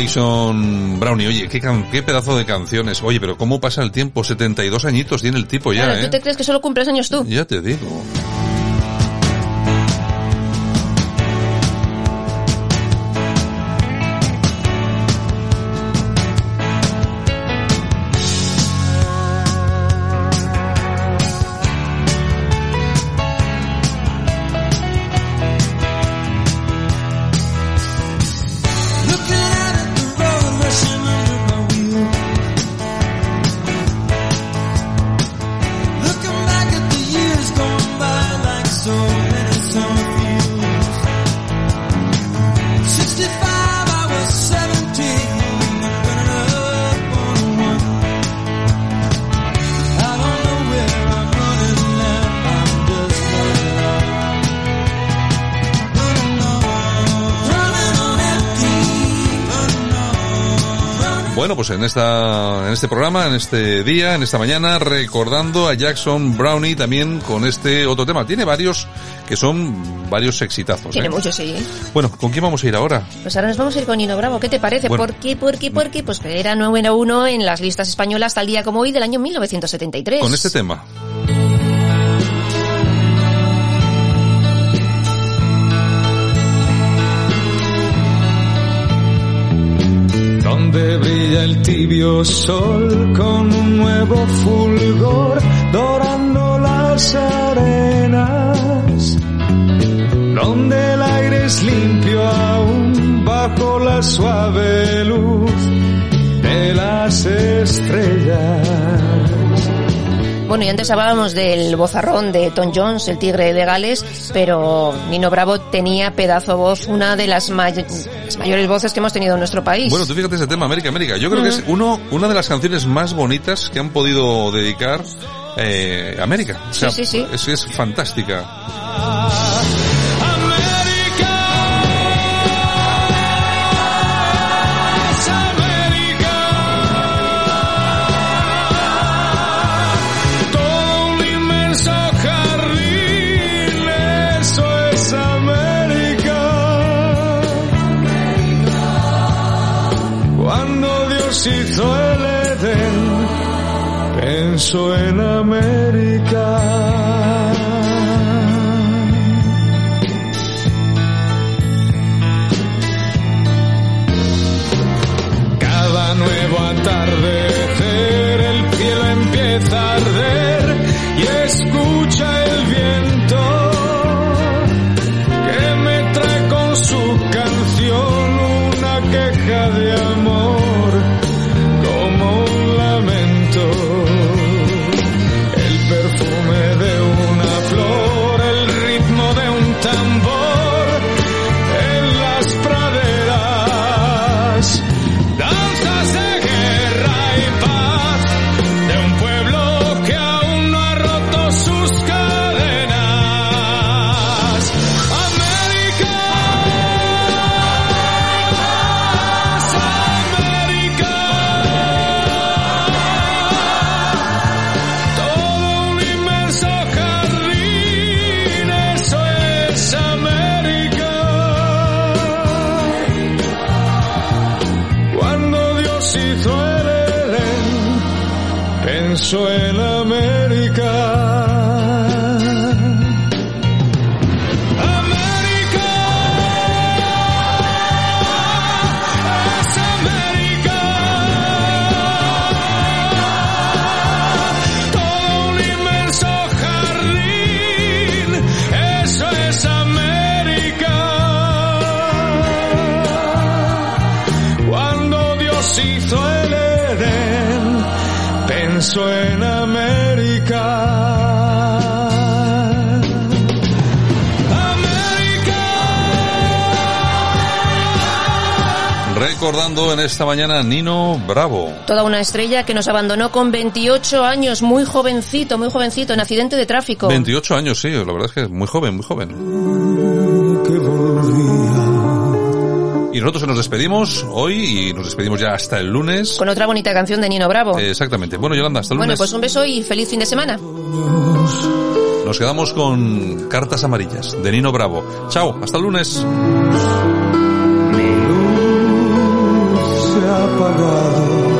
Jason Brownie, oye, qué, can- qué pedazo de canciones. Oye, pero ¿cómo pasa el tiempo? 72 añitos tiene el tipo ya, Claro, ¿tú ¿eh? te crees que solo cumples años tú? Ya te digo. Pues en esta, en este programa, en este día, en esta mañana, recordando a Jackson Brownie también con este otro tema. Tiene varios que son varios exitazos. Tiene ¿eh? mucho, sí. Bueno, ¿con quién vamos a ir ahora? Pues ahora nos vamos a ir con Nino Bravo. ¿Qué te parece? Bueno. ¿Por qué? ¿Por qué? ¿Por qué? Pues que era número uno en las listas españolas tal día como hoy del año 1973. Con este tema. Brilla el tibio sol con un nuevo fulgor dorando las arenas, donde el aire es limpio aún bajo la suave luz de las estrellas. Bueno, y antes hablábamos del bozarrón de Tom Jones, el tigre de Gales, pero Nino Bravo tenía pedazo voz, una de las, may- las mayores voces que hemos tenido en nuestro país. Bueno, tú fíjate ese tema, América, América. Yo creo que es uno, una de las canciones más bonitas que han podido dedicar eh, América. O sea, Sí, sí, sí. Es, es fantástica. Pensó mañana Nino Bravo. Toda una estrella que nos abandonó con 28 años, muy jovencito, muy jovencito, en accidente de tráfico. 28 años, sí, la verdad es que es muy joven, muy joven. Y nosotros nos despedimos hoy y nos despedimos ya hasta el lunes. Con otra bonita canción de Nino Bravo. Eh, exactamente. Bueno, Yolanda, hasta el bueno, lunes. pues un beso y feliz fin de semana. Nos quedamos con Cartas Amarillas de Nino Bravo. Chao, hasta el lunes. apagado.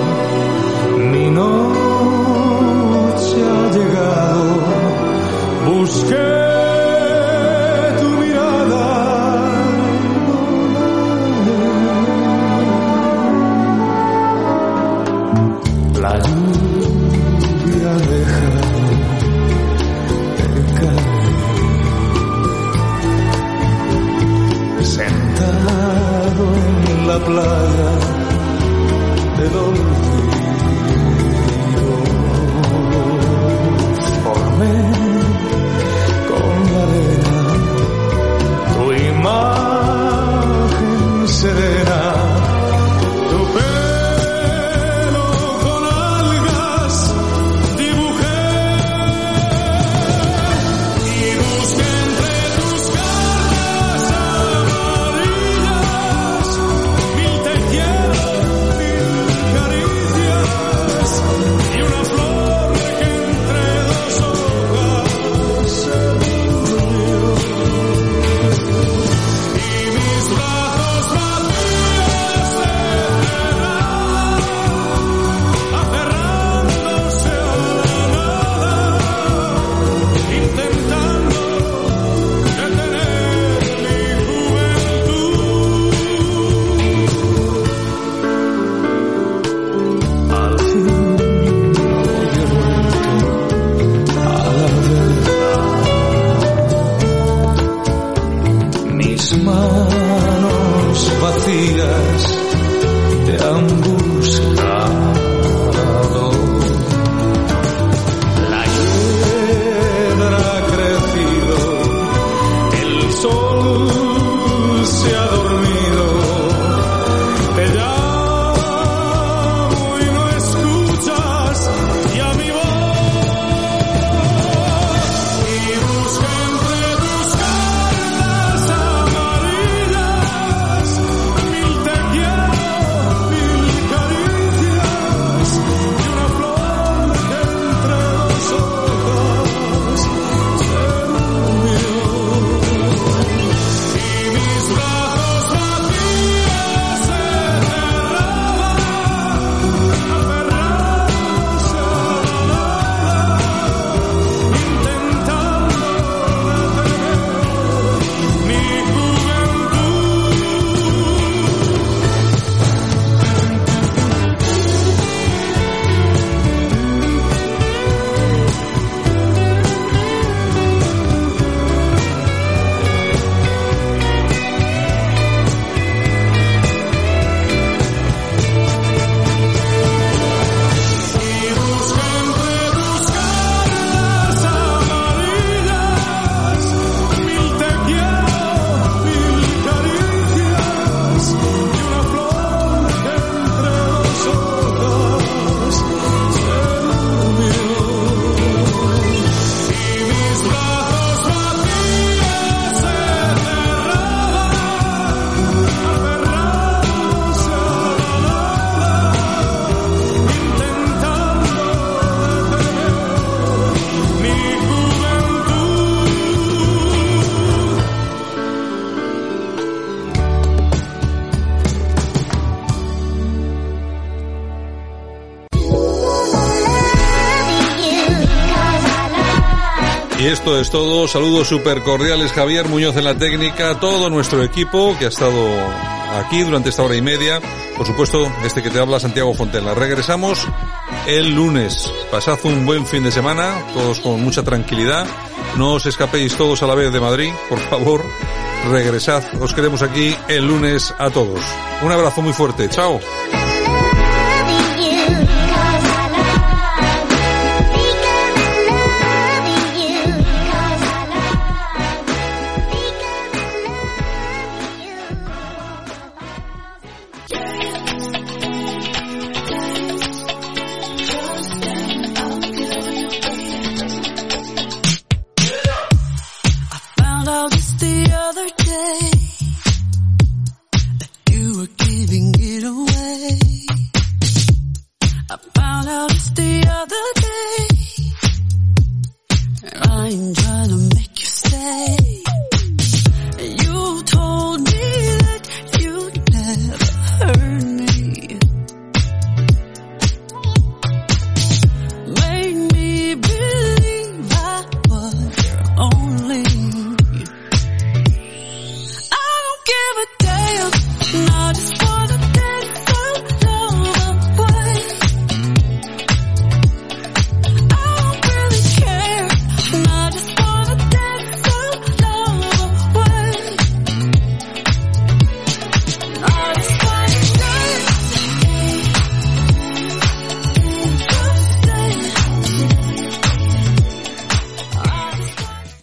Y esto es todo. Saludos super cordiales, Javier Muñoz en la técnica, todo nuestro equipo que ha estado aquí durante esta hora y media. Por supuesto, este que te habla, Santiago Fontela. Regresamos el lunes. Pasad un buen fin de semana, todos con mucha tranquilidad. No os escapéis todos a la vez de Madrid, por favor. Regresad, os queremos aquí el lunes a todos. Un abrazo muy fuerte, chao.